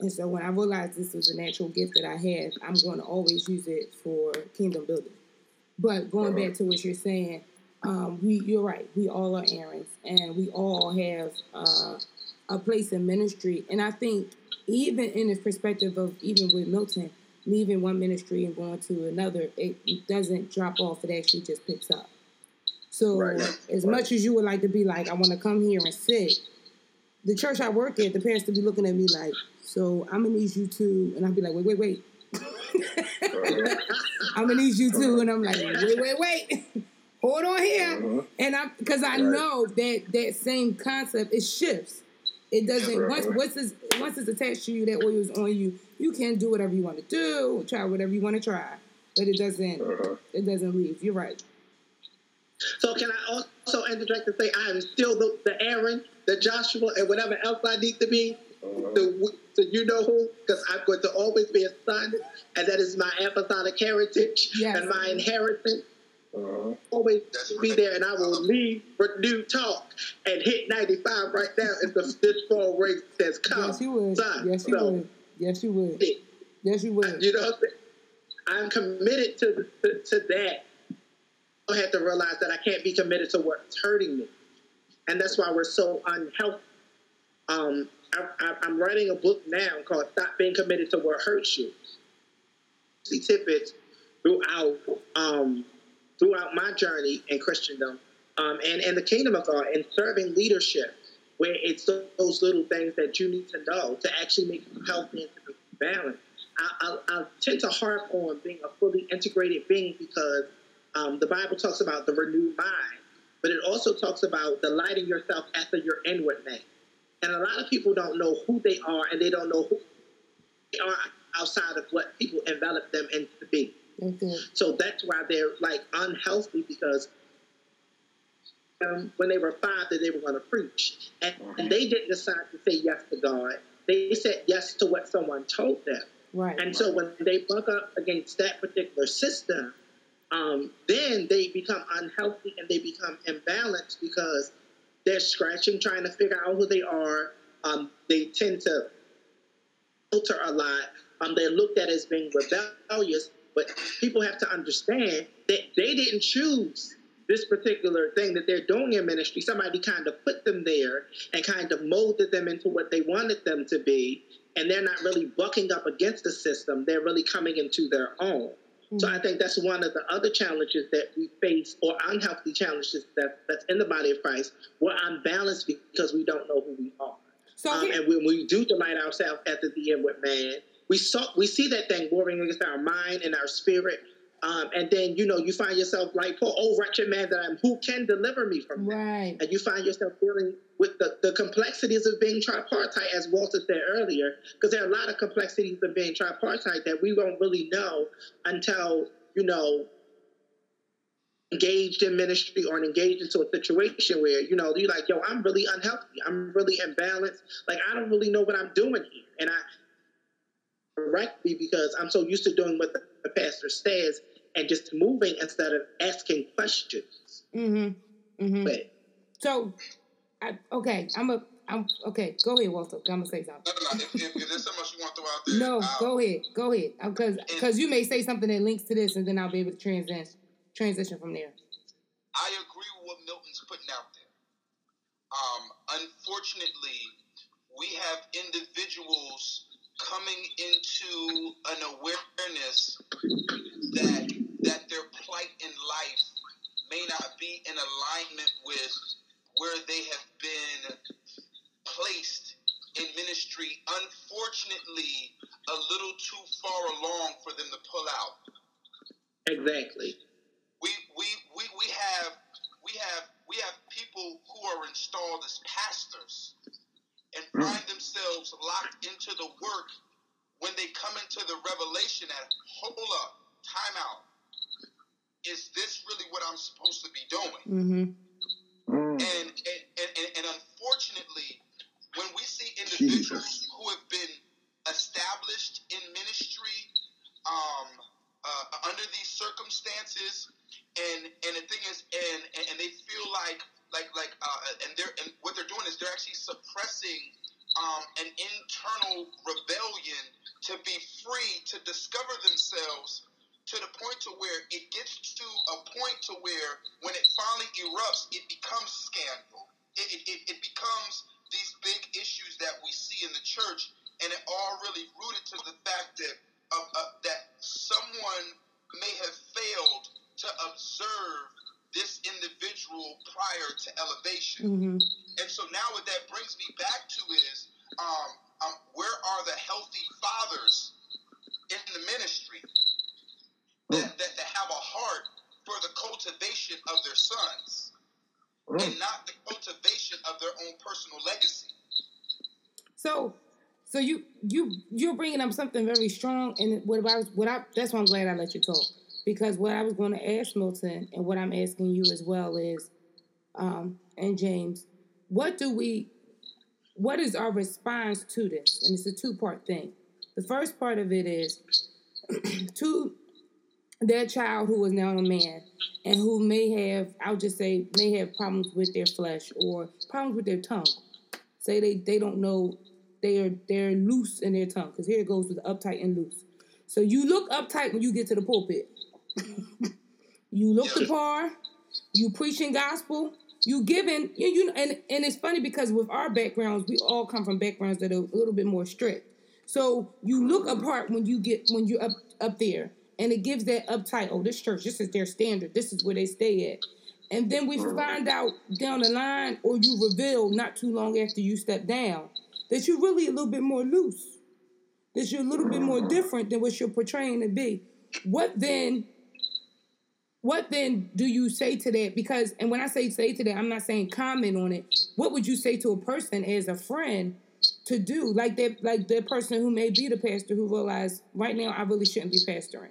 And so when I realized this was a natural gift that I had, I'm going to always use it for kingdom building. But going back to what you're saying, um, we you're right. We all are Aarons, and we all have uh, a place in ministry. And I think even in the perspective of even with Milton, leaving one ministry and going to another, it, doesn't drop off. It actually just picks up. So Right. as much as you would like to be like, I want to come here and sit, the church I work at, the parents pastor be looking at me like, so I'm gonna need you to, and I'll be like, wait, wait, wait. <laughs> I'm gonna need you to, and I'm like, wait, wait, wait. <laughs> hold on here, Uh-huh. and I because I Right. know that that same concept it shifts. It doesn't Right. once once it's once it's attached to you, that oil is on you. You can do whatever you want to do, try whatever you want to try, but it doesn't Uh-huh. it doesn't leave. You're right. So can I also interject and say I am still the, the Aaron, the Joshua, and whatever else I need to be? Uh-huh. The, the you know who? Because I'm going to always be a son, and that is my apostolic heritage Yes. and my inheritance. Uh-huh. Always be there, and I will leave for new talk and hit 95 right now if the this fall race says come. yes, you would. son. Yes, you So, would. Yes, you would. Yes, you would. You know, what I'm committed to, to, to that. I have to realize that I can't be committed to what's hurting me. And that's why we're so unhealthy. Um, I, I, I'm writing a book now called Stop Being Committed to What Hurts You. See tidbits throughout um, throughout my journey in Christendom um, and, and the kingdom of God and serving leadership, where it's those little things that you need to know to actually make you healthy and to. I, I, I tend to harp on being a fully integrated being because um, the Bible talks about the renewed mind, but it also talks about delighting yourself after your inward man. And a lot of people don't know who they are and they don't know who they are outside of what people envelop them into being. It. So that's why they're like unhealthy because um, when they were five, that they were going to preach, and, and they didn't decide to say yes to God. They said yes to what someone told them. Right. And so when they buck up against that particular system, um, then they become unhealthy and they become imbalanced because they're scratching, trying to figure out who they are. Um, they tend to filter a lot. Um, they're looked at as being rebellious, but people have to understand that they didn't choose this particular thing that they're doing in ministry. Somebody kind of put them there and kind of molded them into what they wanted them to be, and they're not really bucking up against the system. They're really coming into their own. So I think that's one of the other challenges that we face, or unhealthy challenges that, that's in the body of Christ. We're unbalanced because we don't know who we are. So Um, here- and when we do delight ourselves after the inward man, we saw we see that thing warring against our mind and our spirit. Um, and then you know you find yourself like, "Poor oh wretched man that I am, who can deliver me from that?" right. And you find yourself dealing with the, the complexities of being tripartite, as Walter said earlier, because there are a lot of complexities of being tripartite that we won't really know until you know engaged in ministry or engaged into a situation where you know you're like, yo, I'm really unhealthy. I'm really imbalanced. Like I don't really know what I'm doing here, and I correct me because I'm so used to doing what the, the pastor says and just moving instead of asking questions. Mm-hmm. Mm-hmm. But So, I, okay, I'm a, I'm okay. Go ahead, Walter. I'm gonna say something. No, no, no. If, if, if there's something else you want to throw out there, No, I'll- go ahead, go ahead, because because you may say something that links to this, and then I'll be able to transition transition from there. I agree with what Milton's putting out there. Um, unfortunately, we have individuals coming into an awareness that that their plight in life may not be in alignment with where they have been placed in ministry. Unfortunately, a little too far along for them to pull out exactly. we we we we have we have we have people who are installed as pastors and find themselves locked into the work when they come into the revelation that hold up, time out. Is this really what I'm supposed to be doing? Mm-hmm. Mm. And and, and, and, and unfortunately, when we see individuals Jesus. who have been established in ministry um, uh, under these circumstances, and and the thing is, and and, and they feel like like like uh, and they're and what they're doing is they're actually suppressing um, an internal rebellion to be free to discover themselves to the point to where it gets to a point to where when it finally erupts, it becomes scandal. It, it, it, becomes these big issues that we see in the church, and it all really rooted to the fact that uh, uh, that someone may have failed to observe this individual prior to elevation. Mm-hmm. And so now what that brings me back to is um, um, where are the healthy fathers in the ministry that, that, that have a heart for the cultivation of their sons and not the cultivation of their own personal legacy. So, so you you you're bringing up something very strong, and what I was what I that's why I'm glad I let you talk because what I was going to ask Milton and what I'm asking you as well is, um, and James, what do we, what is our response to this? And it's a two part thing. The first part of it is <clears throat> to their child who is now a man and who may have, I'll just say, may have problems with their flesh or problems with their tongue. Say they, they don't know they are they're loose in their tongue because here it goes with uptight and loose. So you look uptight when you get to the pulpit. You look the par. You preaching gospel. You giving you, you and and it's funny because with our backgrounds, we all come from backgrounds that are a little bit more strict. So you look apart when you get when you're up up there, and it gives that uptight. Oh, this church, this is their standard. This is where they stay at. And then we mm-hmm. find out down the line, or you reveal not too long after you step down, that you're really a little bit more loose, that you're a little bit more different than what you're portraying to be. What then? What then do you say to that? Because, and when I say say to that, I'm not saying comment on it. What would you say to a person as a friend to do? Like that, like that person who may be the pastor who realized right now I really shouldn't be pastoring.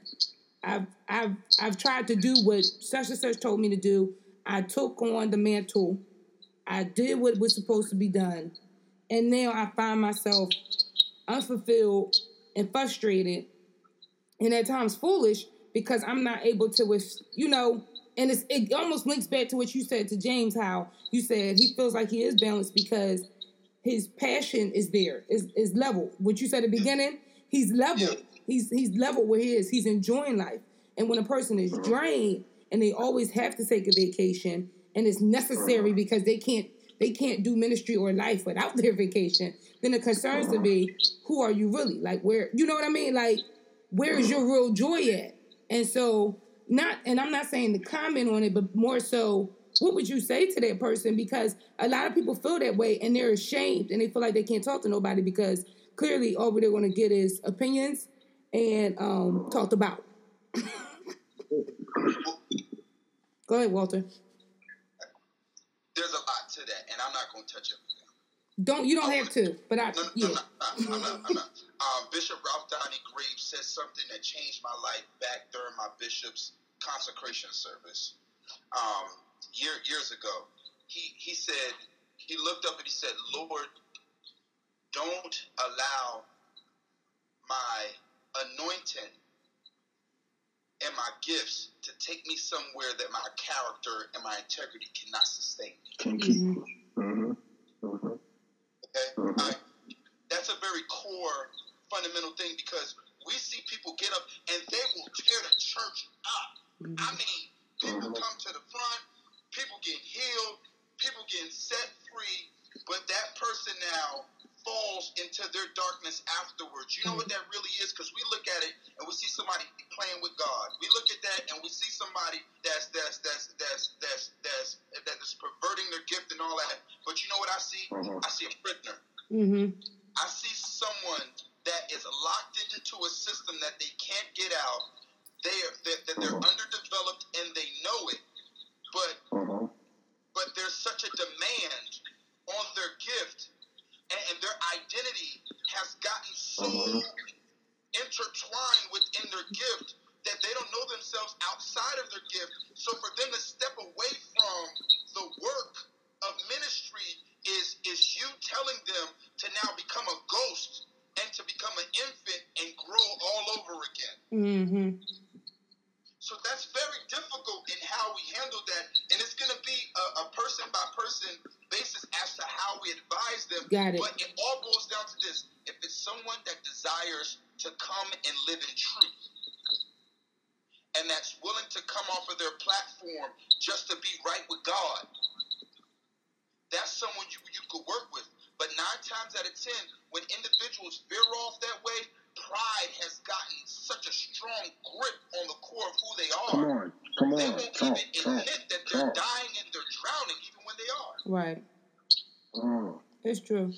I've I've I've tried to do what such and such told me to do. I took on the mantle. I did what was supposed to be done. And now I find myself unfulfilled and frustrated and at times foolish because I'm not able to, with you know, and it's, it almost links back to what you said to James, how you said he feels like he is balanced because his passion is there, is is level. What you said at the beginning, he's level. He's he's level where he is. He's enjoying life. And when a person is mm-hmm. drained and they always have to take a vacation and it's necessary mm-hmm. because they can't they can't do ministry or life without <laughs> their vacation, then the concerns to mm-hmm. be, who are you really? Like where you know what I mean? Like, where is your real joy at? And so not and I'm not saying to comment on it, but more so, what would you say to that person? Because a lot of people feel that way and they're ashamed and they feel like they can't talk to nobody because clearly all they're gonna get is opinions and um talked about. Go ahead, Walter. There's a lot to that, and I'm not going to touch it. Don't you don't have to, but I No, no, yeah. no, no, I'm not. I'm not. Um, Bishop Ralph Donnie Graves said something that changed my life back during my bishop's consecration service um, year, years ago. He he said he looked up and he said, "Lord, don't allow my anointing and my gifts to take me somewhere that my character and my integrity cannot sustain me." Can keep. Mm-hmm. Mm-hmm. Okay, Mhm. I, that's a very core fundamental thing because we see people get up and they will tear the church up. I mean, people Mhm. come to the front, people get healed, people getting set free, but that person now falls into their darkness afterwards. You know what that really is? Because we look at it and we see somebody playing with God. We look at that and we see somebody that's that's that's that's that's that's that is perverting their gift and all that. But you know what I see? Mhm. I see a prisoner. Mm-hmm. I see someone that is locked into a system that they can't get out. They are that, that they're Mhm. underdeveloped and they know it, but Mm-hmm. but there's such a demand on their gift, and, and their identity has gotten so Mhm. intertwined within their gift that they don't know themselves outside of their gift. So for them to step away from the work of ministry is is you telling them to now become a ghost Mm-hmm. So that's very difficult in how we handle that, and it's going to be a, a person by person basis as to how we advise them. Got it. But it all boils down to this: if it's someone that desires to come and live in truth, and that's willing to come off of their platform just to be right with God, that's someone you you could work with. But nine times out of ten, when individuals veer off that way, pride has gotten such a strong grip on the core of who they are. Come on. Come They on. won't Talk. even Talk. admit that they're talk. dying and they're drowning, even when they are. Right. Mm, It's true.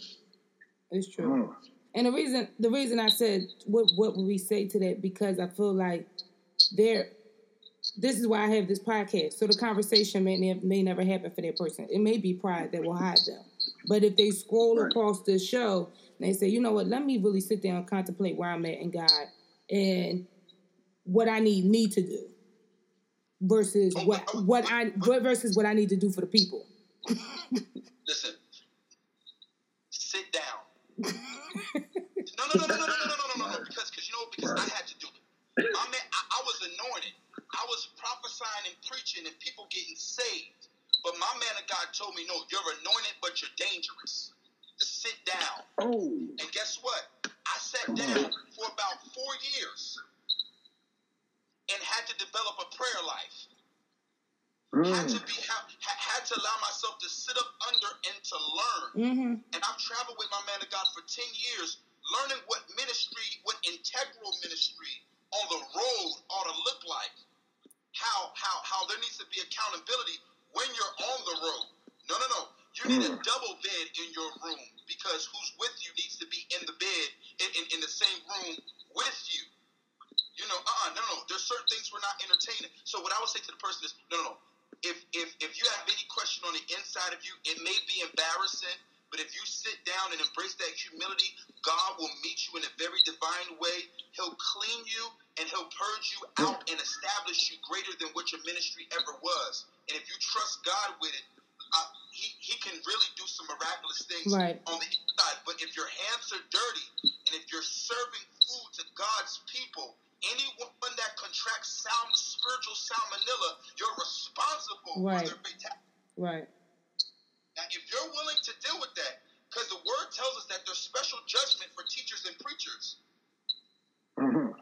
It's true. mm. And the reason the reason I said what what would we say to that because I feel like there this is why I have this podcast. So the conversation may ne- may never happen for that person. It may be pride that will hide them. But if they scroll Right. across the show and they say, you know what, let me really sit down and contemplate where I'm at in God and what I need need to do versus what what I what versus what I need to do for the people. Listen, sit down. no, no, no, no, no, no, no, no, no, no, no, because because you know because I had to do it. I mean, I, I was anointed. I was prophesying and preaching and people getting saved. But my man of God told me, no, you're anointed, but you're dangerous. Just sit down. Oh, And guess what? I sat down for about four years and had to develop a prayer life. Had to mm, be ha, ha- had to allow myself to sit up under and to learn. Mm-hmm. And I've traveled with my man of God for ten years, learning what ministry, what integral ministry on the road ought to look like. How how how there needs to be accountability when you're on the road. No, no, no. You need a double bed in your room because who's with you needs to be in the bed in, in, in the same room with you. You know, uh, uh no, no, no. There's certain things we're not entertaining. So what I would say to the person is, no, no, no. If if if you have any question on the inside of you, it may be embarrassing, but if you sit down and embrace that humility, God will meet you in a very divine way. He'll clean you and he'll purge you out and establish you greater than what your ministry ever was. And if you trust God with it, uh, he, he can really do some miraculous things Right. on the inside. But if your hands are dirty and if you're serving food to God's people, anyone that contracts salm, spiritual salmonella, you're responsible Right. for their fatality. Right. Now, if you're willing to deal with that, because the word tells us that there's special judgment for teachers and preachers. mhm.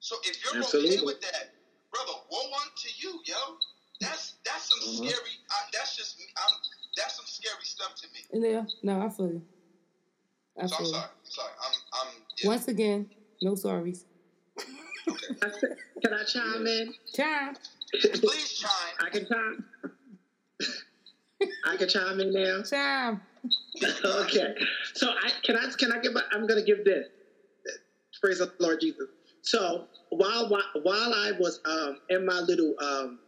So if you're okay Absolutely. with that, brother, woe unto you, yo. That's that's some Mhm. scary. I, that's just I'm, that's some scary stuff to me. Yeah. No, I feel you. I So I'm feel you. sorry. I'm sorry. I'm I'm yeah. Once again, no sorries. Can I chime in? Chime. Please chime. I can chime. I can chime in now. <laughs> Chime. okay. So I can I can I give a, I'm gonna give this. Praise the Lord Jesus. So while while, while I was um, in my little um,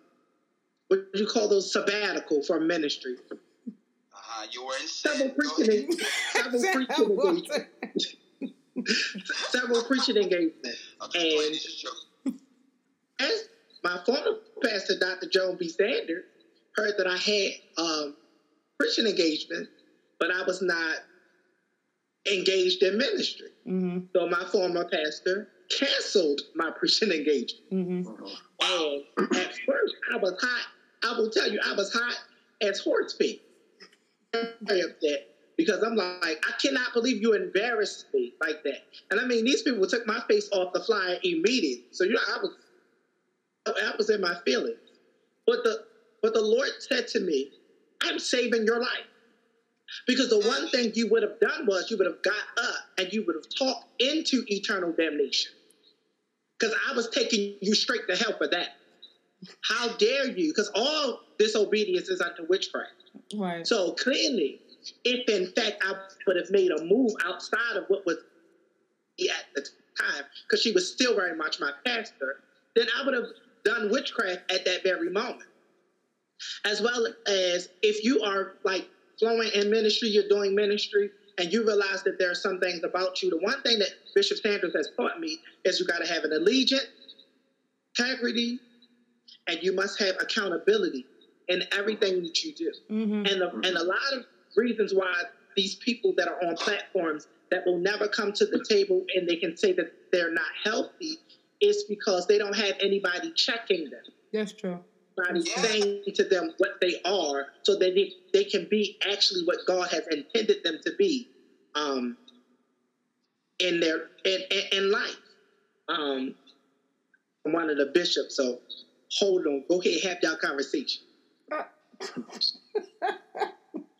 what do you call those sabbatical for ministry, Uh-huh. You were in several preaching <laughs> several preaching engagements, several preaching engagements. I'm just playing. And- This is joking. As my former pastor, Dr. Joan B. Sanders, heard that I had um, preaching engagement, but I was not engaged in ministry. Mm-hmm. So my former pastor canceled my preaching engagement. Mm-hmm. And at first, I was hot. I will tell you, I was hot as horse feet. Very upset because I'm like, I cannot believe you embarrassed me like that. And I mean, these people took my face off the flyer immediately. So you know, I was, I was in my feelings. But the but the Lord said to me, I'm saving your life. Because the one thing you would have done was you would have got up and you would have talked into eternal damnation. Because I was taking you straight to hell for that. How dare you? Because all disobedience is unto witchcraft. Right. So clearly, if in fact I would have made a move outside of what was at the time, because she was still very much my pastor, then I would have done witchcraft at that very moment. As well as if you are like flowing in ministry, you're doing ministry, and you realize that there are some things about you. The one thing that Bishop Sanders has taught me is you got to have an allegiance, integrity, and you must have accountability in everything that you do. Mm-hmm. And, the, and a lot of reasons why these people that are on platforms that will never come to the table and they can say that they're not healthy is because they don't have anybody checking them, That's true. Anybody Yeah. saying to them what they are so that they, they can be actually what God has intended them to be um, in their in, in, in life. Um, I'm one of the bishops, so hold on. Go ahead, have your conversation. <laughs>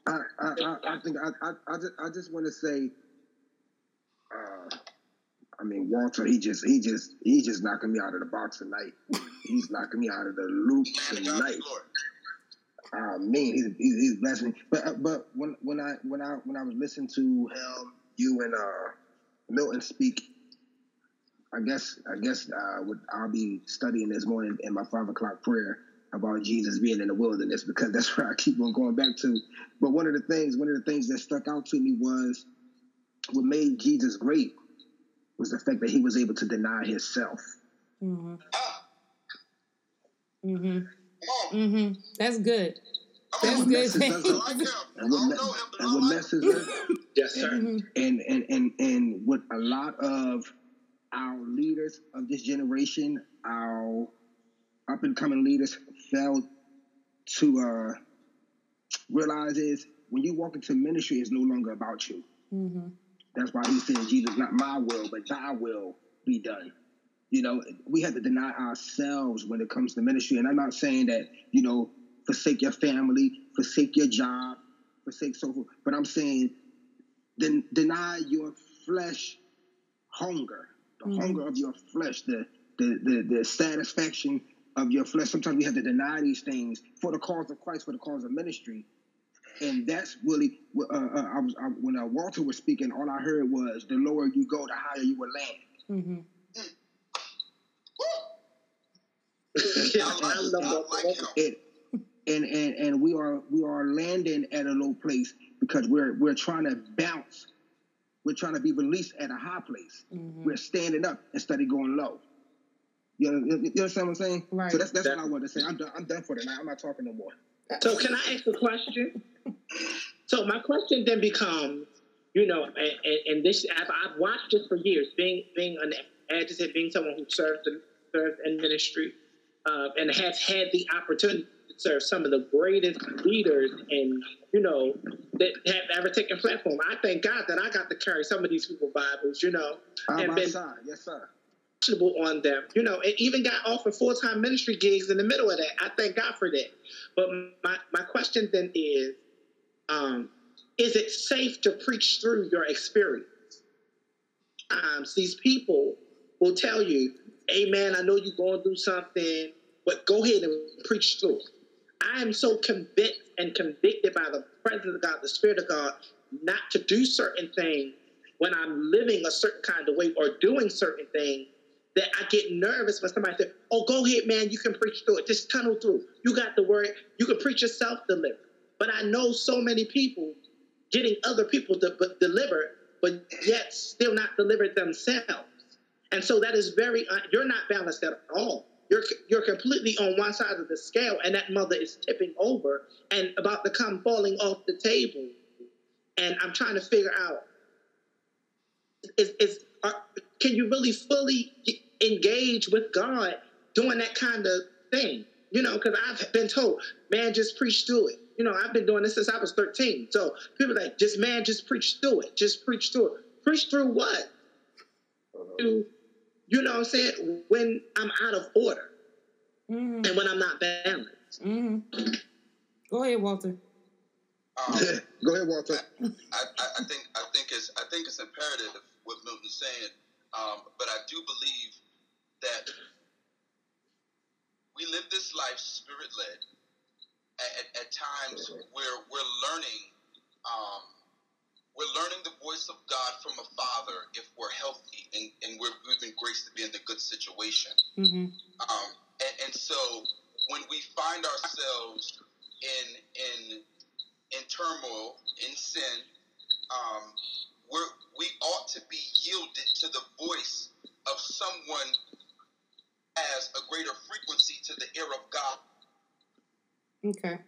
I, I, I, I think I, I, I just, I just want to say, uh, I mean, Walter, he just, he just, he just knocking me out of the box tonight. He's knocking me out of the loop Man, to God tonight. I mean, he's, he's, he's blessing me. But, uh, but when, when I, when I, when I was listening to him, you and uh, Milton speak, I guess I guess uh, what I'll be studying this morning in my five o'clock prayer about Jesus being in the wilderness because that's where I keep on going back to. But one of the things, one of the things that stuck out to me was what made Jesus great was the fact that he was able to deny himself. Mm-hmm. Ah, Mm-hmm. Mm-hmm. That's good. That's on. good. messes us up. like <laughs> him. I And what, don't me- know him, but and I what like him. messes <laughs> us Yes, sir. Mhm. and and and and what a lot of our leaders of this generation, our up and coming leaders, failed to uh, realize is when you walk into ministry, it's no longer about you. Mm-hmm. That's why he said, "Jesus, not my will, but Thy will be done." You know, we have to deny ourselves when it comes to ministry, and I'm not saying that you know forsake your family, forsake your job, forsake so forth, but I'm saying then deny your flesh hunger, the Mhm. hunger of your flesh, the, the the the satisfaction of your flesh. Sometimes we have to deny these things for the cause of Christ, for the cause of ministry, and that's really uh, uh, I was I, when uh, Walter was speaking. All I heard was the lower you go, the higher you will land. Mm-hmm. Yeah, <laughs> I love that. It and and and we are we are landing at a low place because we're we're trying to bounce. We're trying to be released at a high place. Mm-hmm. We're standing up instead of going low. You, know, you, you understand what I'm saying? Right. So that's that's what I wanted to say. I'm done. I'm done for tonight. I'm not talking no more. So can I ask a question? So my question then becomes, you know, and, and, this I've, I've watched this for years, being being an adjutant, being someone who served in, served in ministry, uh, and has had the opportunity to serve some of the greatest leaders and you know that have ever taken platform. I thank God that I got to carry some of these people Bibles, you know, I'm and been outside. Yes, sir. On them, you know, and even got offered full time ministry gigs in the middle of that. I thank God for that. But my, my question then is um, is it safe to preach through your experience? Um, these people will tell you, Amen, I know you're going through something, but go ahead and preach through. I am so convinced and convicted by the presence of God, the Spirit of God, not to do certain things when I'm living a certain kind of way or doing certain things that I get nervous when somebody says, Oh, go ahead, man, you can preach through it. Just tunnel through. You got the word. You can preach yourself delivered. But I know so many people getting other people to but deliver, but yet still not delivered themselves. And so that is very, uh, you're not balanced at all. You're, you're completely on one side of the scale, and that mother is tipping over and about to come falling off the table. And I'm trying to figure out is, is are, can you really fully engage with God doing that kind of thing? You know, because I've been told, man, just preach through it. You know, I've been doing this since I was 13. So people are like, just man, just preach through it. Just preach through it. Preach through what? To, you know what I'm saying? When I'm out of order Mm-hmm. and when I'm not balanced. Mm-hmm. Go ahead, Walter. Um, <laughs> Go ahead, Walter. I, I, I think I think it's I think it's imperative what Milton's saying, um, but I do believe that we live this life spirit led. At, at, at times, we're we're learning um, we're learning the voice of God from a father if we're healthy and, and we're, we've been graced to be in a good situation. Mm-hmm. Um, and, and so when we find ourselves in in in turmoil, in sin, um, we're, we ought to be yielded to the voice of someone as a greater frequency to the ear of God. Okay.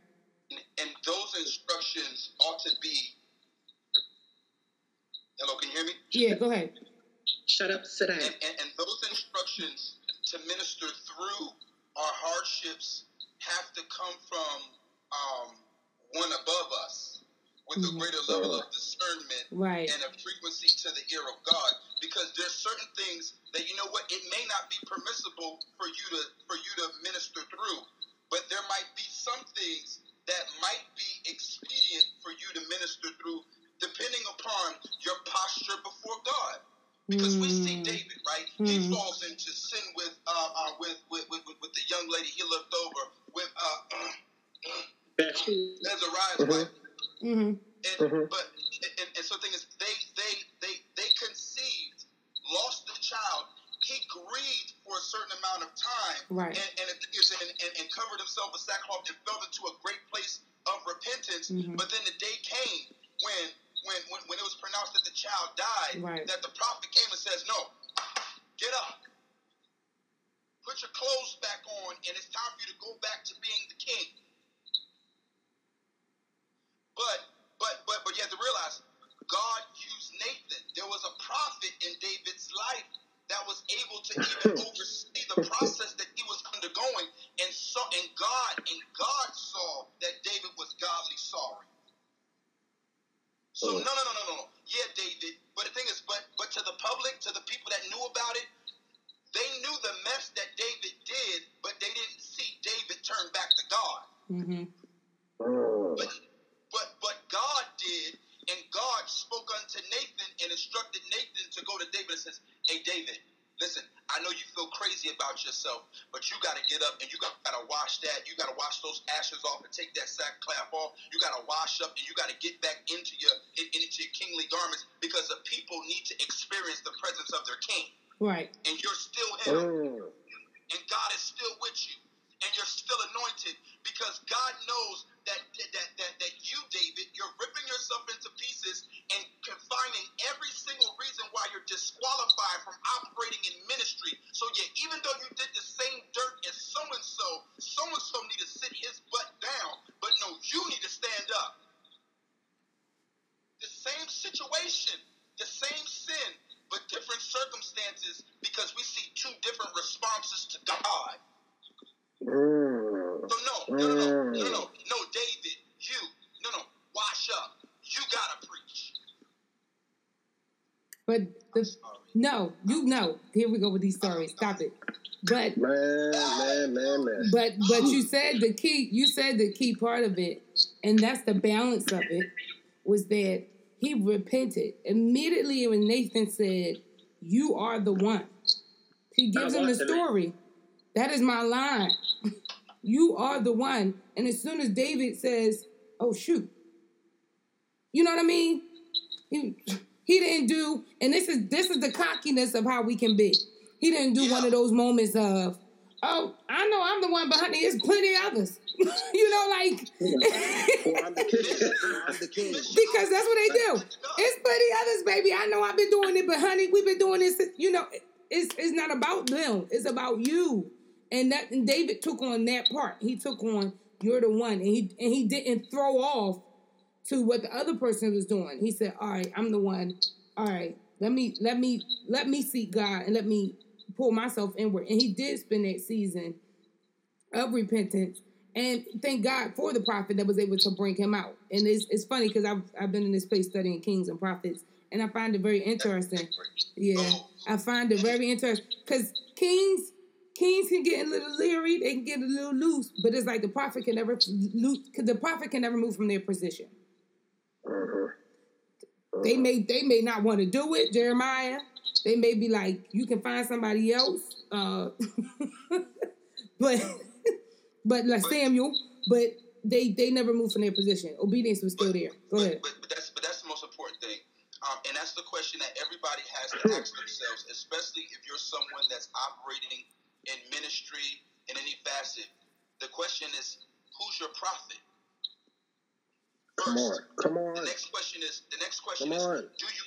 And, and those instructions ought to be. Hello, can you hear me? Yeah, go ahead. Shut up, sit down. And, and, and those instructions to minister through our hardships have to come from um, one above us with a Mhm. greater level of discernment Right. and a frequency to the ear of God. Because there's certain things that you know what it may not be permissible for you to for you to minister through, but there might be some things that might be expedient for you to minister through, depending upon your posture before God. Because we see Mm. David, right? He Mhm. falls into sin with uh, uh with, with, with with the young lady he looked over with uh, <clears throat> Bathsheba. Azariah's Mhm. wife. Mm-hmm. And, Mhm. But and, and so the thing is, they they they they conceived, lost the child. He grieved for a certain amount of time, Right. and and, and, and, and covered himself with sackcloth and fell into a great place of repentance. Mhm. But then the day came when, when when when it was pronounced that the child died, Right. that the prophet came and says, "No, get up, put your clothes back on, and it's time for you to go back to being the king." But but but but you have to realize God used Nathan. There was a prophet in David's life that was able to even <laughs> oversee the process that he was undergoing, and so and God and God saw that David was godly sorry. So no no no no no yeah David, but the thing is, but but to the public, to the people that knew about it, they knew the mess that David did, but they didn't see David turn back to God. Mm-hmm. Mm. But but but God did, and God spoke unto Nathan and instructed Nathan to go to David and says, Hey David, listen, I know you feel crazy about yourself, but you gotta get up and you gotta wash that, you gotta wash those ashes off and take that sackcloth off. You gotta wash up and you gotta get back into your in- into your kingly garments because the people need to experience the presence of their king. Right. And you're still him Mm. and God is still with you, and you're still anointed because God knows that that that, that You know. Here we go with these stories. Stop it. But Man, man, man, man. but but you said the key. You said the key part of it, and that's the balance of it. Was that he repented immediately when Nathan said, "You are the one." He gives him the story. That is my line. <laughs> You are the one. And as soon as David says, "Oh shoot," you know what I mean? He he didn't do, and this is this is the cockiness of how we can be. He didn't do one of those moments of, "Oh, I know I'm the one, but honey, there's plenty others." <laughs> you know, like I'm the king. <laughs> I'm the king. because that's what they do. It's plenty others, baby. I know I've been doing it, but honey, we've been doing this. You know, it's it's not about them. It's about you. And that and David took on that part. He took on you're the one, and he and he didn't throw off to what the other person was doing. He said, "All right, I'm the one. All right, let me let me let me seek God and let me pull myself inward." And he did spend that season of repentance. And thank God for the prophet that was able to bring him out. And it's, it's funny because I've, I've been in this place studying kings and prophets, and I find it very interesting. Yeah, I find it very interesting because kings kings can get a little leery, they can get a little loose, but it's like the prophet can never because the prophet can never move from their position. Mhm. They may they may not want to do it, Jeremiah. They may be like, you can find somebody else. Uh, <laughs> but <laughs> but like Samuel, but they they never moved from their position. Obedience was still there. Go but, ahead. But, but that's but that's the most important thing, um, and that's the question that everybody has to ask themselves, especially if you're someone that's operating in ministry in any facet. The question is, who's your prophet? Come on. First, Come the on. next question is the next question Come is, on. do you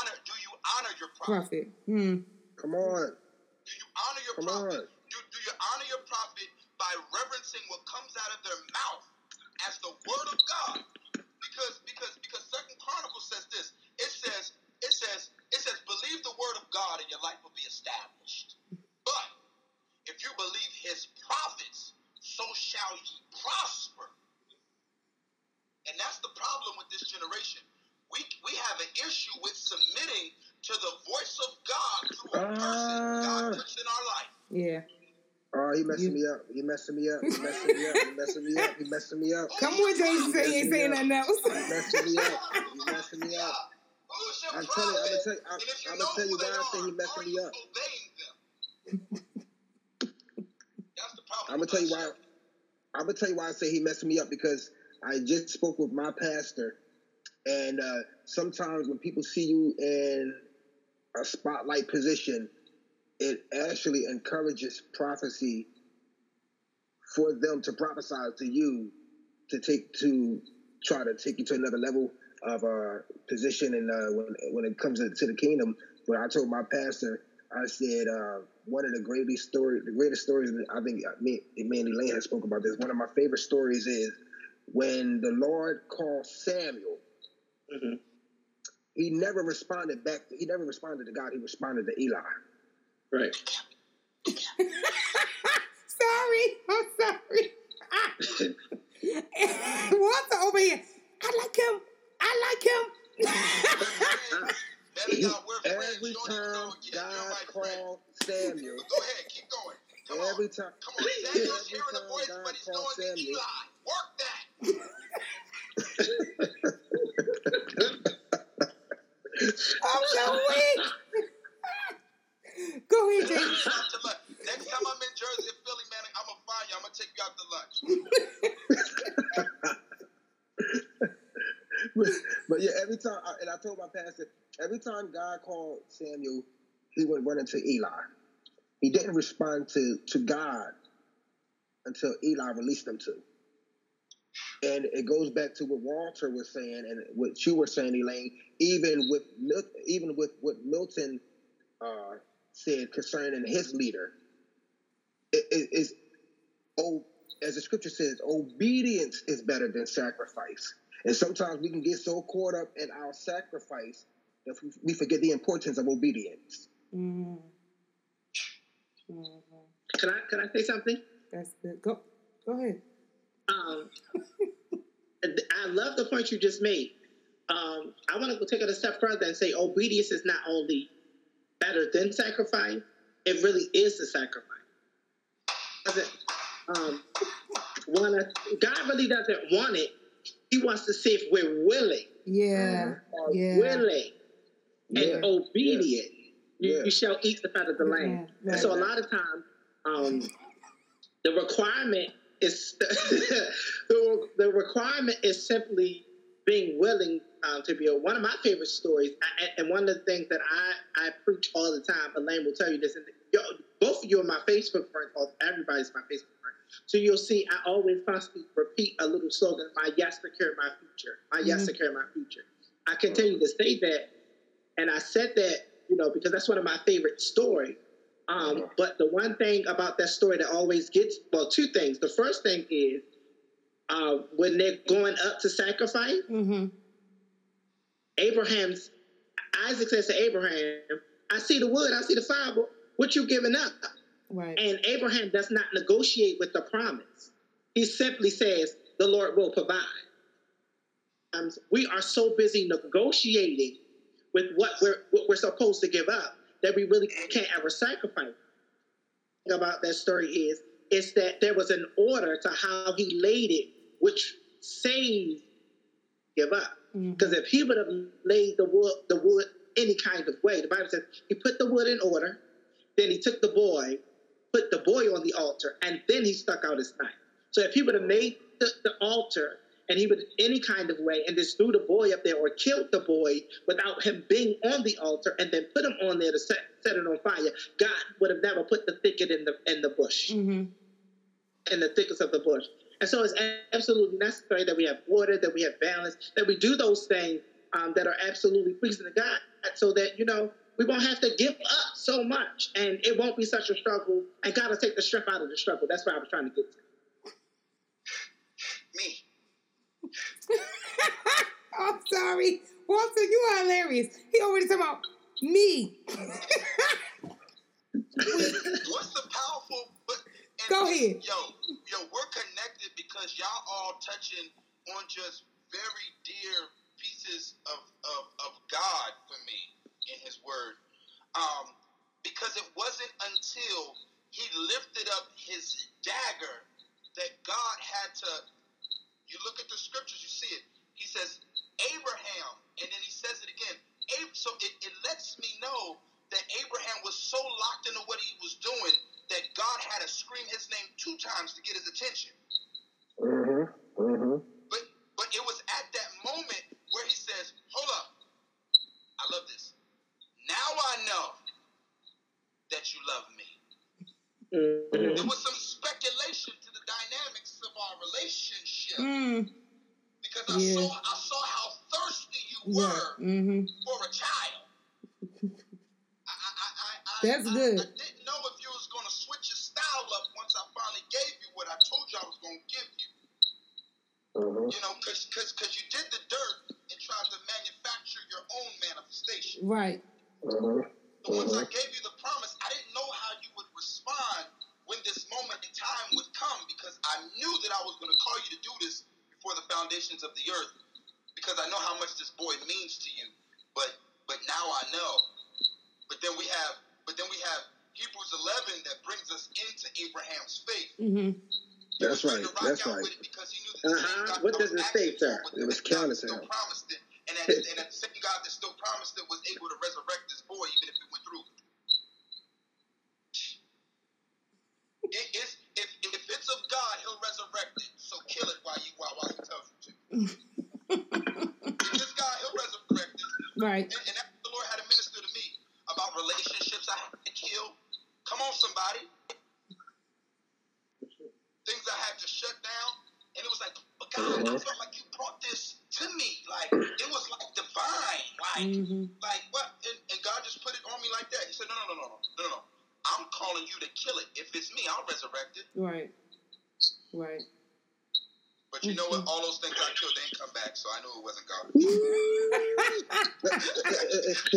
honor do you honor your prophet? Prophet. Hmm. Come on. Do you honor your Come prophet? on. Do, do you honor your prophet by reverencing what comes out of their mouth as the word of God? Because because because Second Chronicles says this. It says it says it says believe the word of God and your life will be established. But if you believe his prophets, so shall ye prosper. And that's the problem with this generation. We we have an issue with submitting to the voice of God through a person God Ah. puts in our life. Yeah. Oh, he messing You- me up. He messing me up. He messing me up. He messing me up. He messing me up. <laughs> Come on, James. Say you ain't saying nothing else. He messing me up. He <laughs> messing me up. Who's your I'm telling you, I'm gonna tell you, I'm, you I'm know gonna tell you who they why I say he messing me up. <laughs> That's the problem. I'm gonna tell you why. I'm gonna tell you why I say he messing me up because I just spoke with my pastor, and uh, sometimes when people see you in a spotlight position, it actually encourages prophecy for them to prophesy to you to take to try to take you to another level of uh, position and uh, when when it comes to, the kingdom. But I told my pastor, I said uh, one of the greatest story, the greatest stories. I think uh, me, Manny Lane has spoke about this. One of my favorite stories is when the Lord called Samuel. Mm-hmm. He never responded back. He never responded to God. He responded to Eli. Right. <laughs> sorry. I'm sorry. <laughs> What's over here? I like him. I like him. <laughs> every time God called Samuel. Go ahead, keep going. Come every on. time. Come on. Samuel's hearing the voice, God but he's knowing Samuel. Eli. Work that. I'm so weak. Go ahead, James. Next time I'm in Jersey or Philly, man, I'm gonna find you. I'm gonna take you out to lunch. <laughs> but, but, yeah, every time, and I told my pastor, every time God called Samuel, he went running to Eli. He didn't respond to to God until Eli released him to. And it goes back to what Walter was saying and what you were saying, Elaine. Even with even with what Milton uh, said concerning his leader, it, it is oh, as the scripture says, obedience is better than sacrifice. And sometimes we can get so caught up in our sacrifice that we forget the importance of obedience. Mm-hmm. Mm-hmm. Can I can I say something? That's good. Go go ahead. Um, I love the point you just made. Um, I want to take it a step further and say obedience is not only better than sacrifice; it really is the sacrifice. Um, wanna, God really doesn't want it. He wants to see if we're willing. Yeah. yeah. Willing yeah. and obedient. You, you, shall eat the fat of the land. Yeah. And so a lot of times, um, the requirement is <laughs> the, the requirement is simply being willing um, to be a, one of my favorite stories, and one of the things that I, I preach all the time. Elaine will tell you this, and both of you are my Facebook friends. All Everybody's my Facebook friend. So you'll see, I always constantly repeat a little slogan: "My yes secure my future. My yes mm-hmm. secure my future." I continue to say that, and I said that, you know, because that's one of my favorite stories. Um, but the one thing about that story that always gets well, two things. The first thing is uh, when they're going up to sacrifice, mm-hmm. Abraham's Isaac says to Abraham, "I see the wood, I see the fire. What you giving up?" Right. And Abraham does not negotiate with the promise. He simply says, "The Lord will provide." Um, we are so busy negotiating with what we're what we're supposed to give up that we really can't ever sacrifice. About that story is is that there was an order to how he laid it, which saved give up. Because mm-hmm. if he would have laid the wood, the wood any kind of way, the Bible says he put the wood in order, then he took the boy, put the boy on the altar, and then he stuck out his knife. So if he would have made the, the altar and he would any kind of way and just threw the boy up there or killed the boy without him being on the altar and then put him on there to set, set it on fire. God would have never put the thicket in the in the bush. Mm-hmm. in the thickest of the bush. And so it's absolutely necessary that we have order that we have balance that we do those things um, that are absolutely pleasing to god so that you know we won't have to give up so much and it won't be such a struggle. And god will take the strength out of the struggle. That's what i was trying to get to me <laughs> I'm sorry. Walter, you are hilarious. He already talking about me. What's the powerful? But, Go ahead. Yo, yo, we're connected because y'all all touching on just very dear pieces of, of, of God for me in His Word. Um, because it wasn't until He lifted up His dagger that God had to you look at the scriptures, you see it. He says, Abraham, and then he says it again. So it, it lets me know that Abraham was so locked into what he was doing that God had to scream his name two times to get his attention. Mm-hmm. Mm-hmm. But but it was at that moment where he says, "Hold up, I love this. Now I know that you you love me. Mhm. There was some speculation to the dynamics of our relationship Mm, because I Yeah. saw I saw how thirsty you yeah. were Mm-hmm. for a child. I, I, I, I, That's I, good. I, didn't know if you was gonna switch your style up once I finally gave you what I told you I was gonna give you. Uh-huh. You know, cause, cause, cause you did the dirt and tried to manufacture your own manifestation. Right. So once I Mhm. gave you before the foundations of the earth because I know how much this boy means to you. But but now I know. But then we have but then we have Hebrews 11 that brings us into Abraham's faith. Mm-hmm. That's right, that's right. because he knew that the same Uh-huh. God What does was it say, sir? It was same counted that to still him. promised it. And that, and that same God that still promised it was able to resurrect <laughs> he'll resurrect. Right. And, and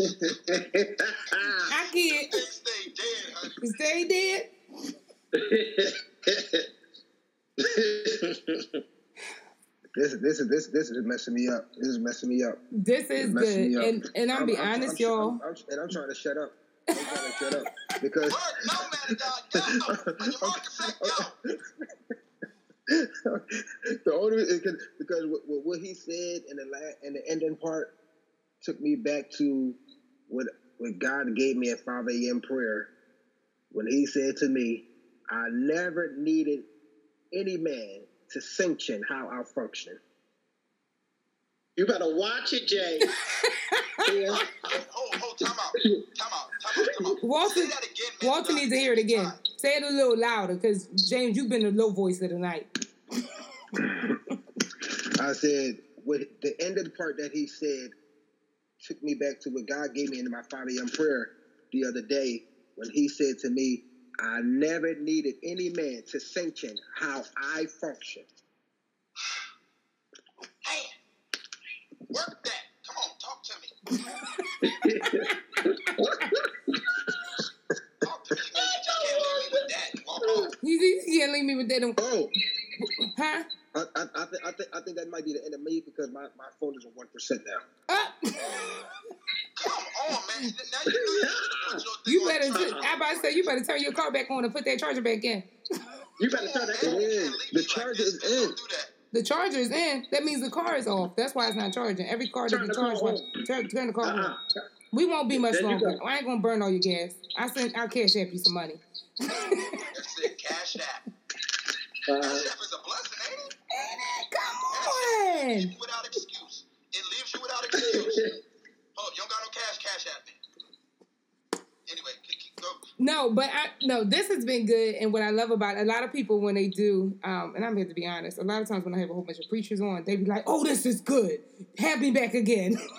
I <laughs> can't. They dead, honey. You stay dead. This this is this this is messing me up. This is messing me up. This is good. me up. And and I'll be I'm- I'm- honest, I'm- y'all. I'm- I'm- and I'm trying to shut up. I'm trying to shut up because no, man of God, go. When your market said <laughs> go. <laughs> the only because because what, what- what he said in the la in the ending part took me back to what what God gave me at 5 a.m. prayer when He said to me, "I never needed any man to sanction how I function." you better watch it, Jay. <laughs> Yeah. Hold, hold, time out. Time out. Time out. Time out. Walter- again. Walter needs to hear it again. Say it a little louder, because James, you've been the low voice of the night. <laughs> I said, with the end of the part that he said took me back to what God gave me in my 5 a.m. prayer the other day when he said to me, I never needed any man to sanction how I function. Man, work that. Come on, talk to me. <laughs> Talk to me, man. You just can't leave me with that and. You, you can't leave me with that. Oh, Huh? I, I, I, th- I, th- I think that might be the end of me because my, my phone is on 1% now. Ah. Come on, man. Now you know you should put your thing You better. charger. I about to say you better turn your car back on and put that charger back in. You better turn that Come on, It man. You is. can't leave The charger is in. That. The charger is in. That means the car is off. That's why it's not charging. Every car that Turn be the car charged, turn, turn the car Uh-uh. on. We won't be much There longer. I ain't gonna burn all your gas. I send. I'll cash app you some money. That's it. Cash app. Uh, <laughs> Cash app is a blessing, ain't it? Come It leaves on. Hold you don't got no cash, cash app me. Anyway, keep, keep, go. No, but I no. This has been good, and what I love about it, a lot of people when they do, um, and I'm here to be honest. A lot of times when I have a whole bunch of preachers on, they be like, "Oh, this is good. Have me back again." <laughs>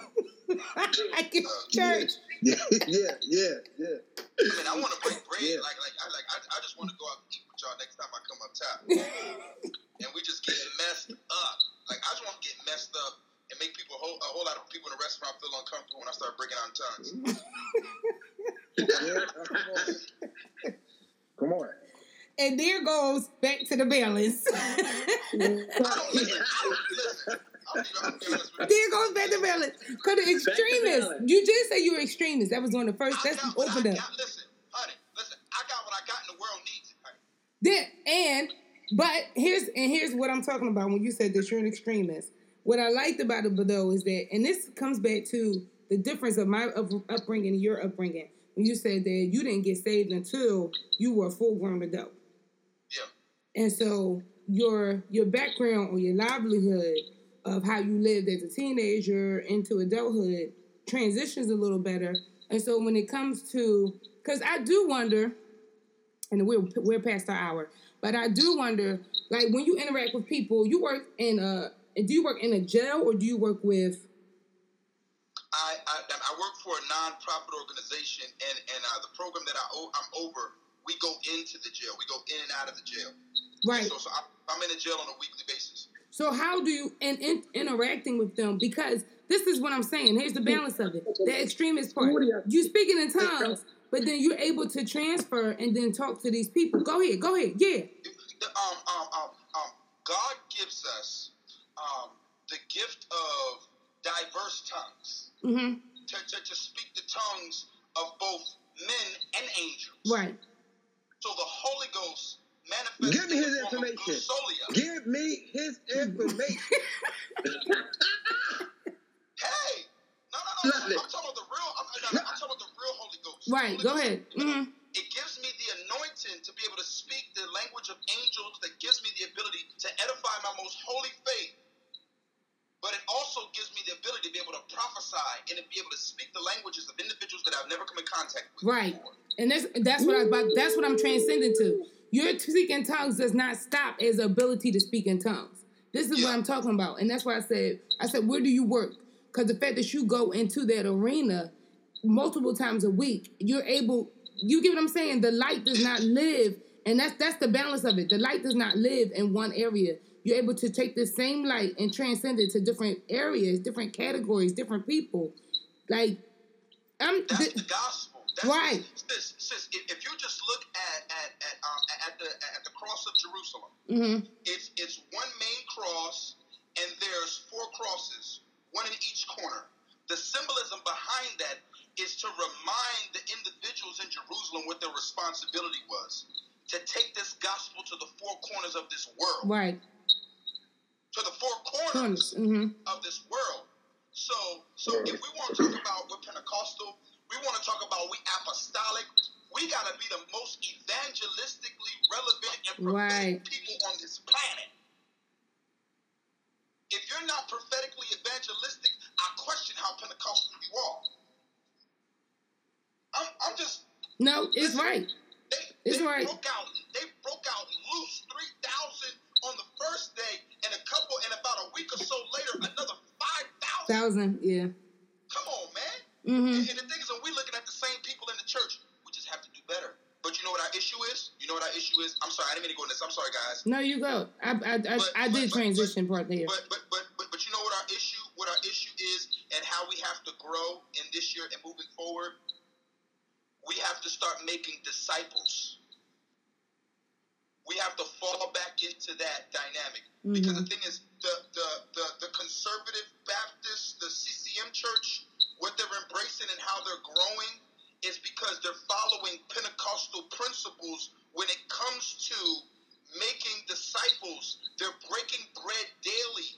I get church. Yeah, <laughs> yeah, yeah, yeah. I mean, I want to break bread. Yeah. Like, like, I, like, I, I just want to go out and eat with y'all next time I come up top, <laughs> and we just get messed up. Like, I just want to get messed up and make people, whole, a whole lot of people in the restaurant feel uncomfortable when I start breaking out tongues. <laughs> yeah come on. Come on. And there goes back to the balance. I don't listen. I don't listen. I'm even, I'm gonna be honest with you. there goes back to balance. Cause the extremists. You did say you were extremists. That was one of the first. I That's got what I opened up. got. Listen, honey, listen. I got what I got, and the world needs it, honey. Then and but here's and here's what I'm talking about when you said that you're an extremist. What I liked about it though is that, and this comes back to the difference of my up, upbringing and your upbringing. When you said that you didn't get saved until you were a full grown adult, Yeah. and so your your background or your livelihood of how you lived as a teenager into adulthood transitions a little better. And so when it comes to because I do wonder, and we're we're past our hour, but I do wonder, like when you interact with people, you work in a do you work in a jail or do you work with? I, I, I work for a nonprofit organization, and and uh, the program that I I'm over, we go into the jail. We go in and out of the jail. Right. So, so I'm, I'm in the jail on a weekly basis. So how do you and in, interacting with them? Because this is what I'm saying. Here's the balance of it. The extremist part. You speaking in tongues, but then you're able to transfer and then talk to these people. Go ahead. Go ahead. Yeah. Um, um, um, um, God gives us the gift of diverse tongues Mm-hmm. to, to, to speak the tongues of both men and angels. Right. So the Holy Ghost manifests Give me his the form of information. Give me his information. <laughs> Hey, no, no, no, Love I'm talking about the real. I'm, no, no, I'm talking about the real Holy Ghost. Right. Holy Go Ghost, ahead. hmm able to speak the languages of individuals that I've never come in contact with. Right. before. And that's that's what I about. That's what I'm transcending to. Your speaking tongues does not stop as ability to speak in tongues. This is what I'm talking about, and that's why I said I said where do you work? Because the fact that you go into that arena multiple times a week, you're able. You get what I'm saying? The light does not live, and that's that's the balance of it. The light does not live in one area. You're able to take the same light and transcend it to different areas, different categories, different people. Like I'm. That's th- the gospel. That's Right. Sis, sis, if, if you just look at at at, um, at the at the cross of Jerusalem, mhm. it's it's one main cross, and there's four crosses, one in each corner. The symbolism behind that is to remind the individuals in Jerusalem what their responsibility was to take this gospel to the four corners of this world, Right. to the four corners Corners. hmm of this world. So, so if we want to talk about we're Pentecostal, we want to talk about we apostolic. We got to be the most evangelistically relevant and prophetic Right. people on this planet. If you're not prophetically evangelistic, I question how Pentecostal you are. I'm, I'm just No, it's Listen, right. they, It's they right. broke out. They broke out loose three thousand on the first day, and a couple, and about a week or so later, another thousand. Yeah. Come on, man. Mm-hmm. And, and the thing is, when we looking at the same people in the church, we just have to do better. But you know what our issue is? You know what our issue is? I'm sorry, I didn't mean to go in this. I'm sorry, guys. No, you go. I I, I, But- I did but- but- transition part there. But but but but but you know what our issue? What our issue is, and how we have to grow in this year and moving forward. We have to start making disciples. We have to fall back into that dynamic mm-hmm. because the thing is, the the the, the conservative Baptist, the CCM church, what they're embracing and how they're growing is because they're following Pentecostal principles when it comes to making disciples. They're breaking bread daily.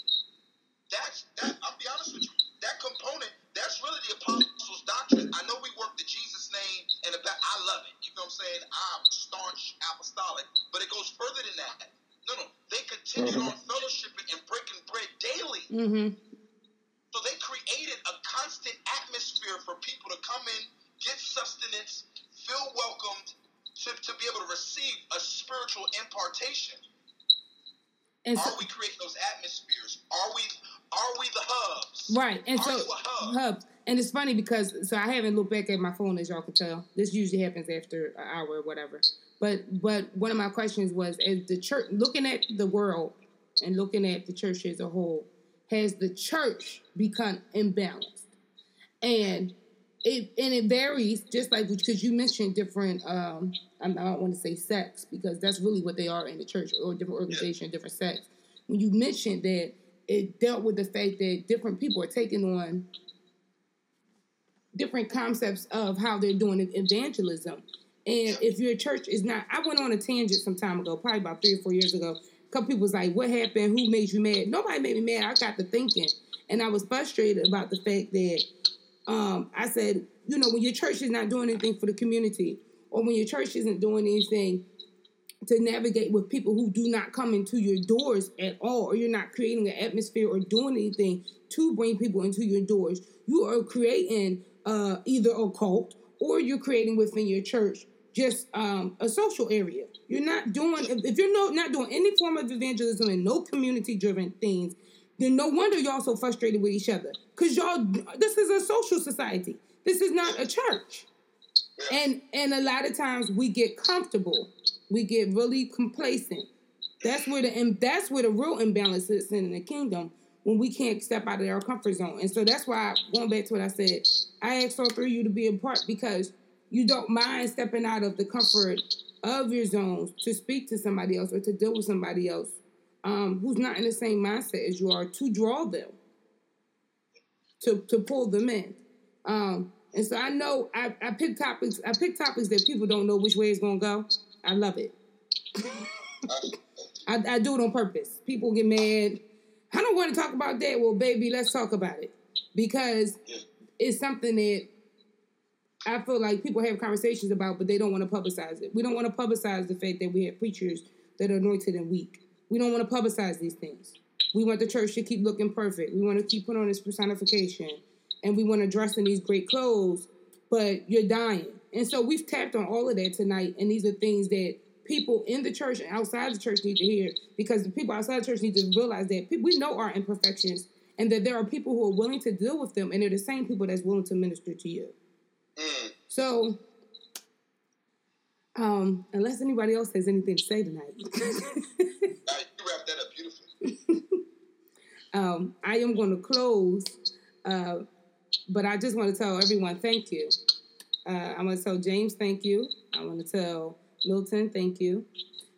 That's that. I'll be honest with you. That component, that's really the apostles' doctrine. I know we work the Jesus name and the ba- I love it. You know what I'm saying? I'm staunch apostolic, but it goes further than that. No, no, they continued on fellowshipping and breaking bread daily. Mm-hmm. So they created a constant atmosphere for people to come in, get sustenance, feel welcomed, to, to be able to receive a spiritual impartation. And so, Are we creating those atmospheres? Are we are we the hubs? right, and Are so hub? hubs. And it's funny because so I haven't looked back at my phone as y'all can tell. This usually happens after an hour or whatever. But but one of my questions was as the church looking at the world and looking at the church as a whole, has the church become imbalanced? And it and it varies just like because you mentioned different um I don't want to say sects because that's really what they are in the church or different organization, different sects. When you mentioned that it dealt with the fact that different people are taking on different concepts of how they're doing evangelism. And if your church is not, I went on a tangent some time ago, probably about three or four years ago. A couple people was like, "What happened? Who made you mad?" Nobody made me mad. I got to thinking, and I was frustrated about the fact that um, I said, you know, when your church is not doing anything for the community, or when your church isn't doing anything to navigate with people who do not come into your doors at all, or you're not creating an atmosphere or doing anything to bring people into your doors, you are creating uh, either a cult or you're creating within your church just um, a social area. You're not doing if, you're no, not doing any form of evangelism and no community driven things, then no wonder y'all so frustrated with each other. Cause y'all, this is a social society. This is not a church. And and a lot of times we get comfortable. We get really complacent. That's where the and that's where the real imbalance is in the kingdom when we can't step out of our comfort zone. And so that's why going back to what I said, I asked all three of you to be a part because you don't mind stepping out of the comfort of your zones to speak to somebody else or to deal with somebody else um, who's not in the same mindset as you are to draw them to to pull them in. Um, and so I know I, I pick topics. I pick topics that people don't know which way it's gonna go. I love it. <laughs> I, I do it on purpose. People get mad. I don't want to talk about that. Well, baby, let's talk about it because it's something that I feel like people have conversations about, but they don't want to publicize it. We don't want to publicize the fact that we have preachers that are anointed and weak. We don't want to publicize these things. We want the church to keep looking perfect. We want to keep putting on this personification, and we want to dress in these great clothes, but you're dying. And so we've tapped on all of that tonight, and these are things that people in the church and outside the church need to hear because the people outside the church need to realize that we know our imperfections and that there are people who are willing to deal with them, and they're the same people that's willing to minister to you. Mm. So, um, unless anybody else has anything to say tonight. <laughs> you wrapped that up beautifully. <laughs> um, I am going to close, uh, but I just want to tell everyone thank you. Uh, I want to tell James thank you. I want to tell Milton thank you.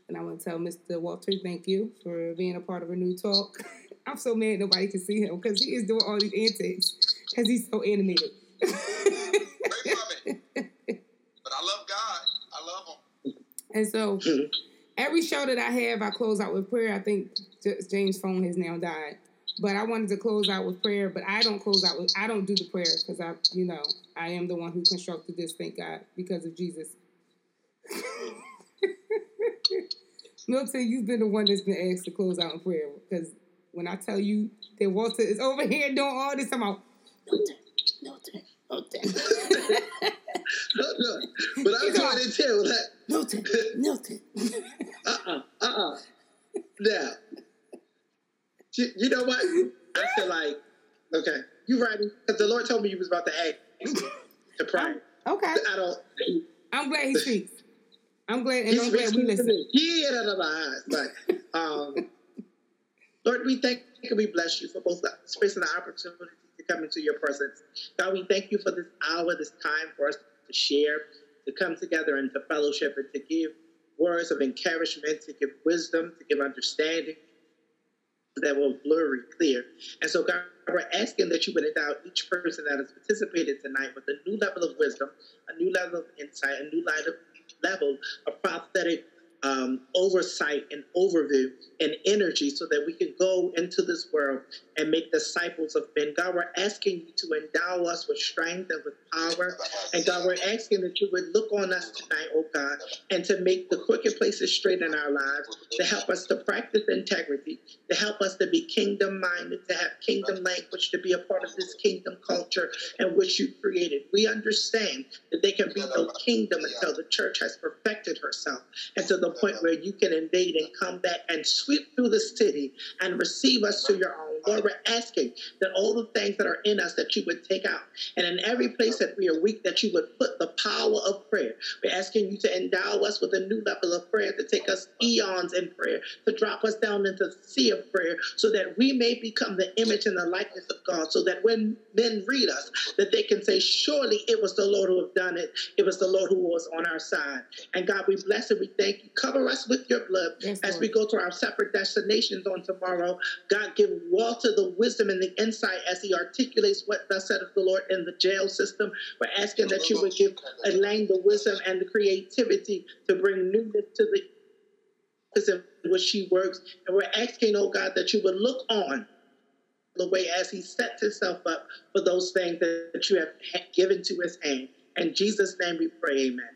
And I want to tell Mr. Walter thank you for being a part of a new talk. <laughs> I'm so mad nobody can see him because he is doing all these antics because he's so animated. <laughs> But I love God. I love him. And so every show that I have, I close out with prayer. I think James' phone has now died. But I wanted to close out with prayer, but I don't close out with I don't do the prayer because I you know, I am the one who constructed this, thank God, because of Jesus. <laughs> Milton, you've been the one that's been asked to close out in prayer. Because when I tell you that Walter is over here doing all this, I'm out, Milton, Milton, Milton. no, no. But I'm trying to tell that. Milton, Milton. uh uh-uh, uh, uh-uh. Now, you, you know what? I feel like, okay, you right. Because the Lord told me you was about to ask to pray. Oh, okay. I don't. I'm glad he speaks. I'm glad, and I'm glad we listen. Yeah, no, no, no. But, um, Lord, we thank and we bless you for both the space and the opportunity to come into your presence. God, we thank you for this hour, this time for us to share, to come together and to fellowship and to give words of encouragement, to give wisdom, to give understanding that will blurry clear. And so, God, we're asking that you would endow each person that has participated tonight with a new level of wisdom, a new level of insight, a new level of prophetic um, oversight and overview and energy so that we can go into this world and make disciples of men. God, we're asking you to endow us with strength and with power. And God, we're asking that you would look on us tonight, oh God, and to make the crooked places straight in our lives, to help us to practice integrity, to help us to be kingdom minded, to have kingdom language, to be a part of this kingdom culture in which you created. We understand that there can be no kingdom until the church has perfected herself. And to the point where you can invade and come back and sweep through the city and receive us to your own. Lord, we're asking that all the things that are in us that you would take out. And in every place that we are weak, that you would put the power of prayer. We're asking you to endow us with a new level of prayer, to take us eons in prayer, to drop us down into the sea of prayer, so that we may become the image and the likeness of God, so that when men read us, that they can say, surely it was the Lord who have done it. It was the Lord who was on our side. And God, we bless and we thank you. Cover us with your blood yes, as Lord. we go to our separate destinations on tomorrow. God, give The wisdom and the insight as he articulates what thus said of the Lord in the jail system. We're asking that you would give Elaine the wisdom and the creativity to bring newness to the in which she works. And we're asking, oh God, that you would look on the way as he sets himself up for those things that you have given to his hand. In Jesus' name we pray, amen.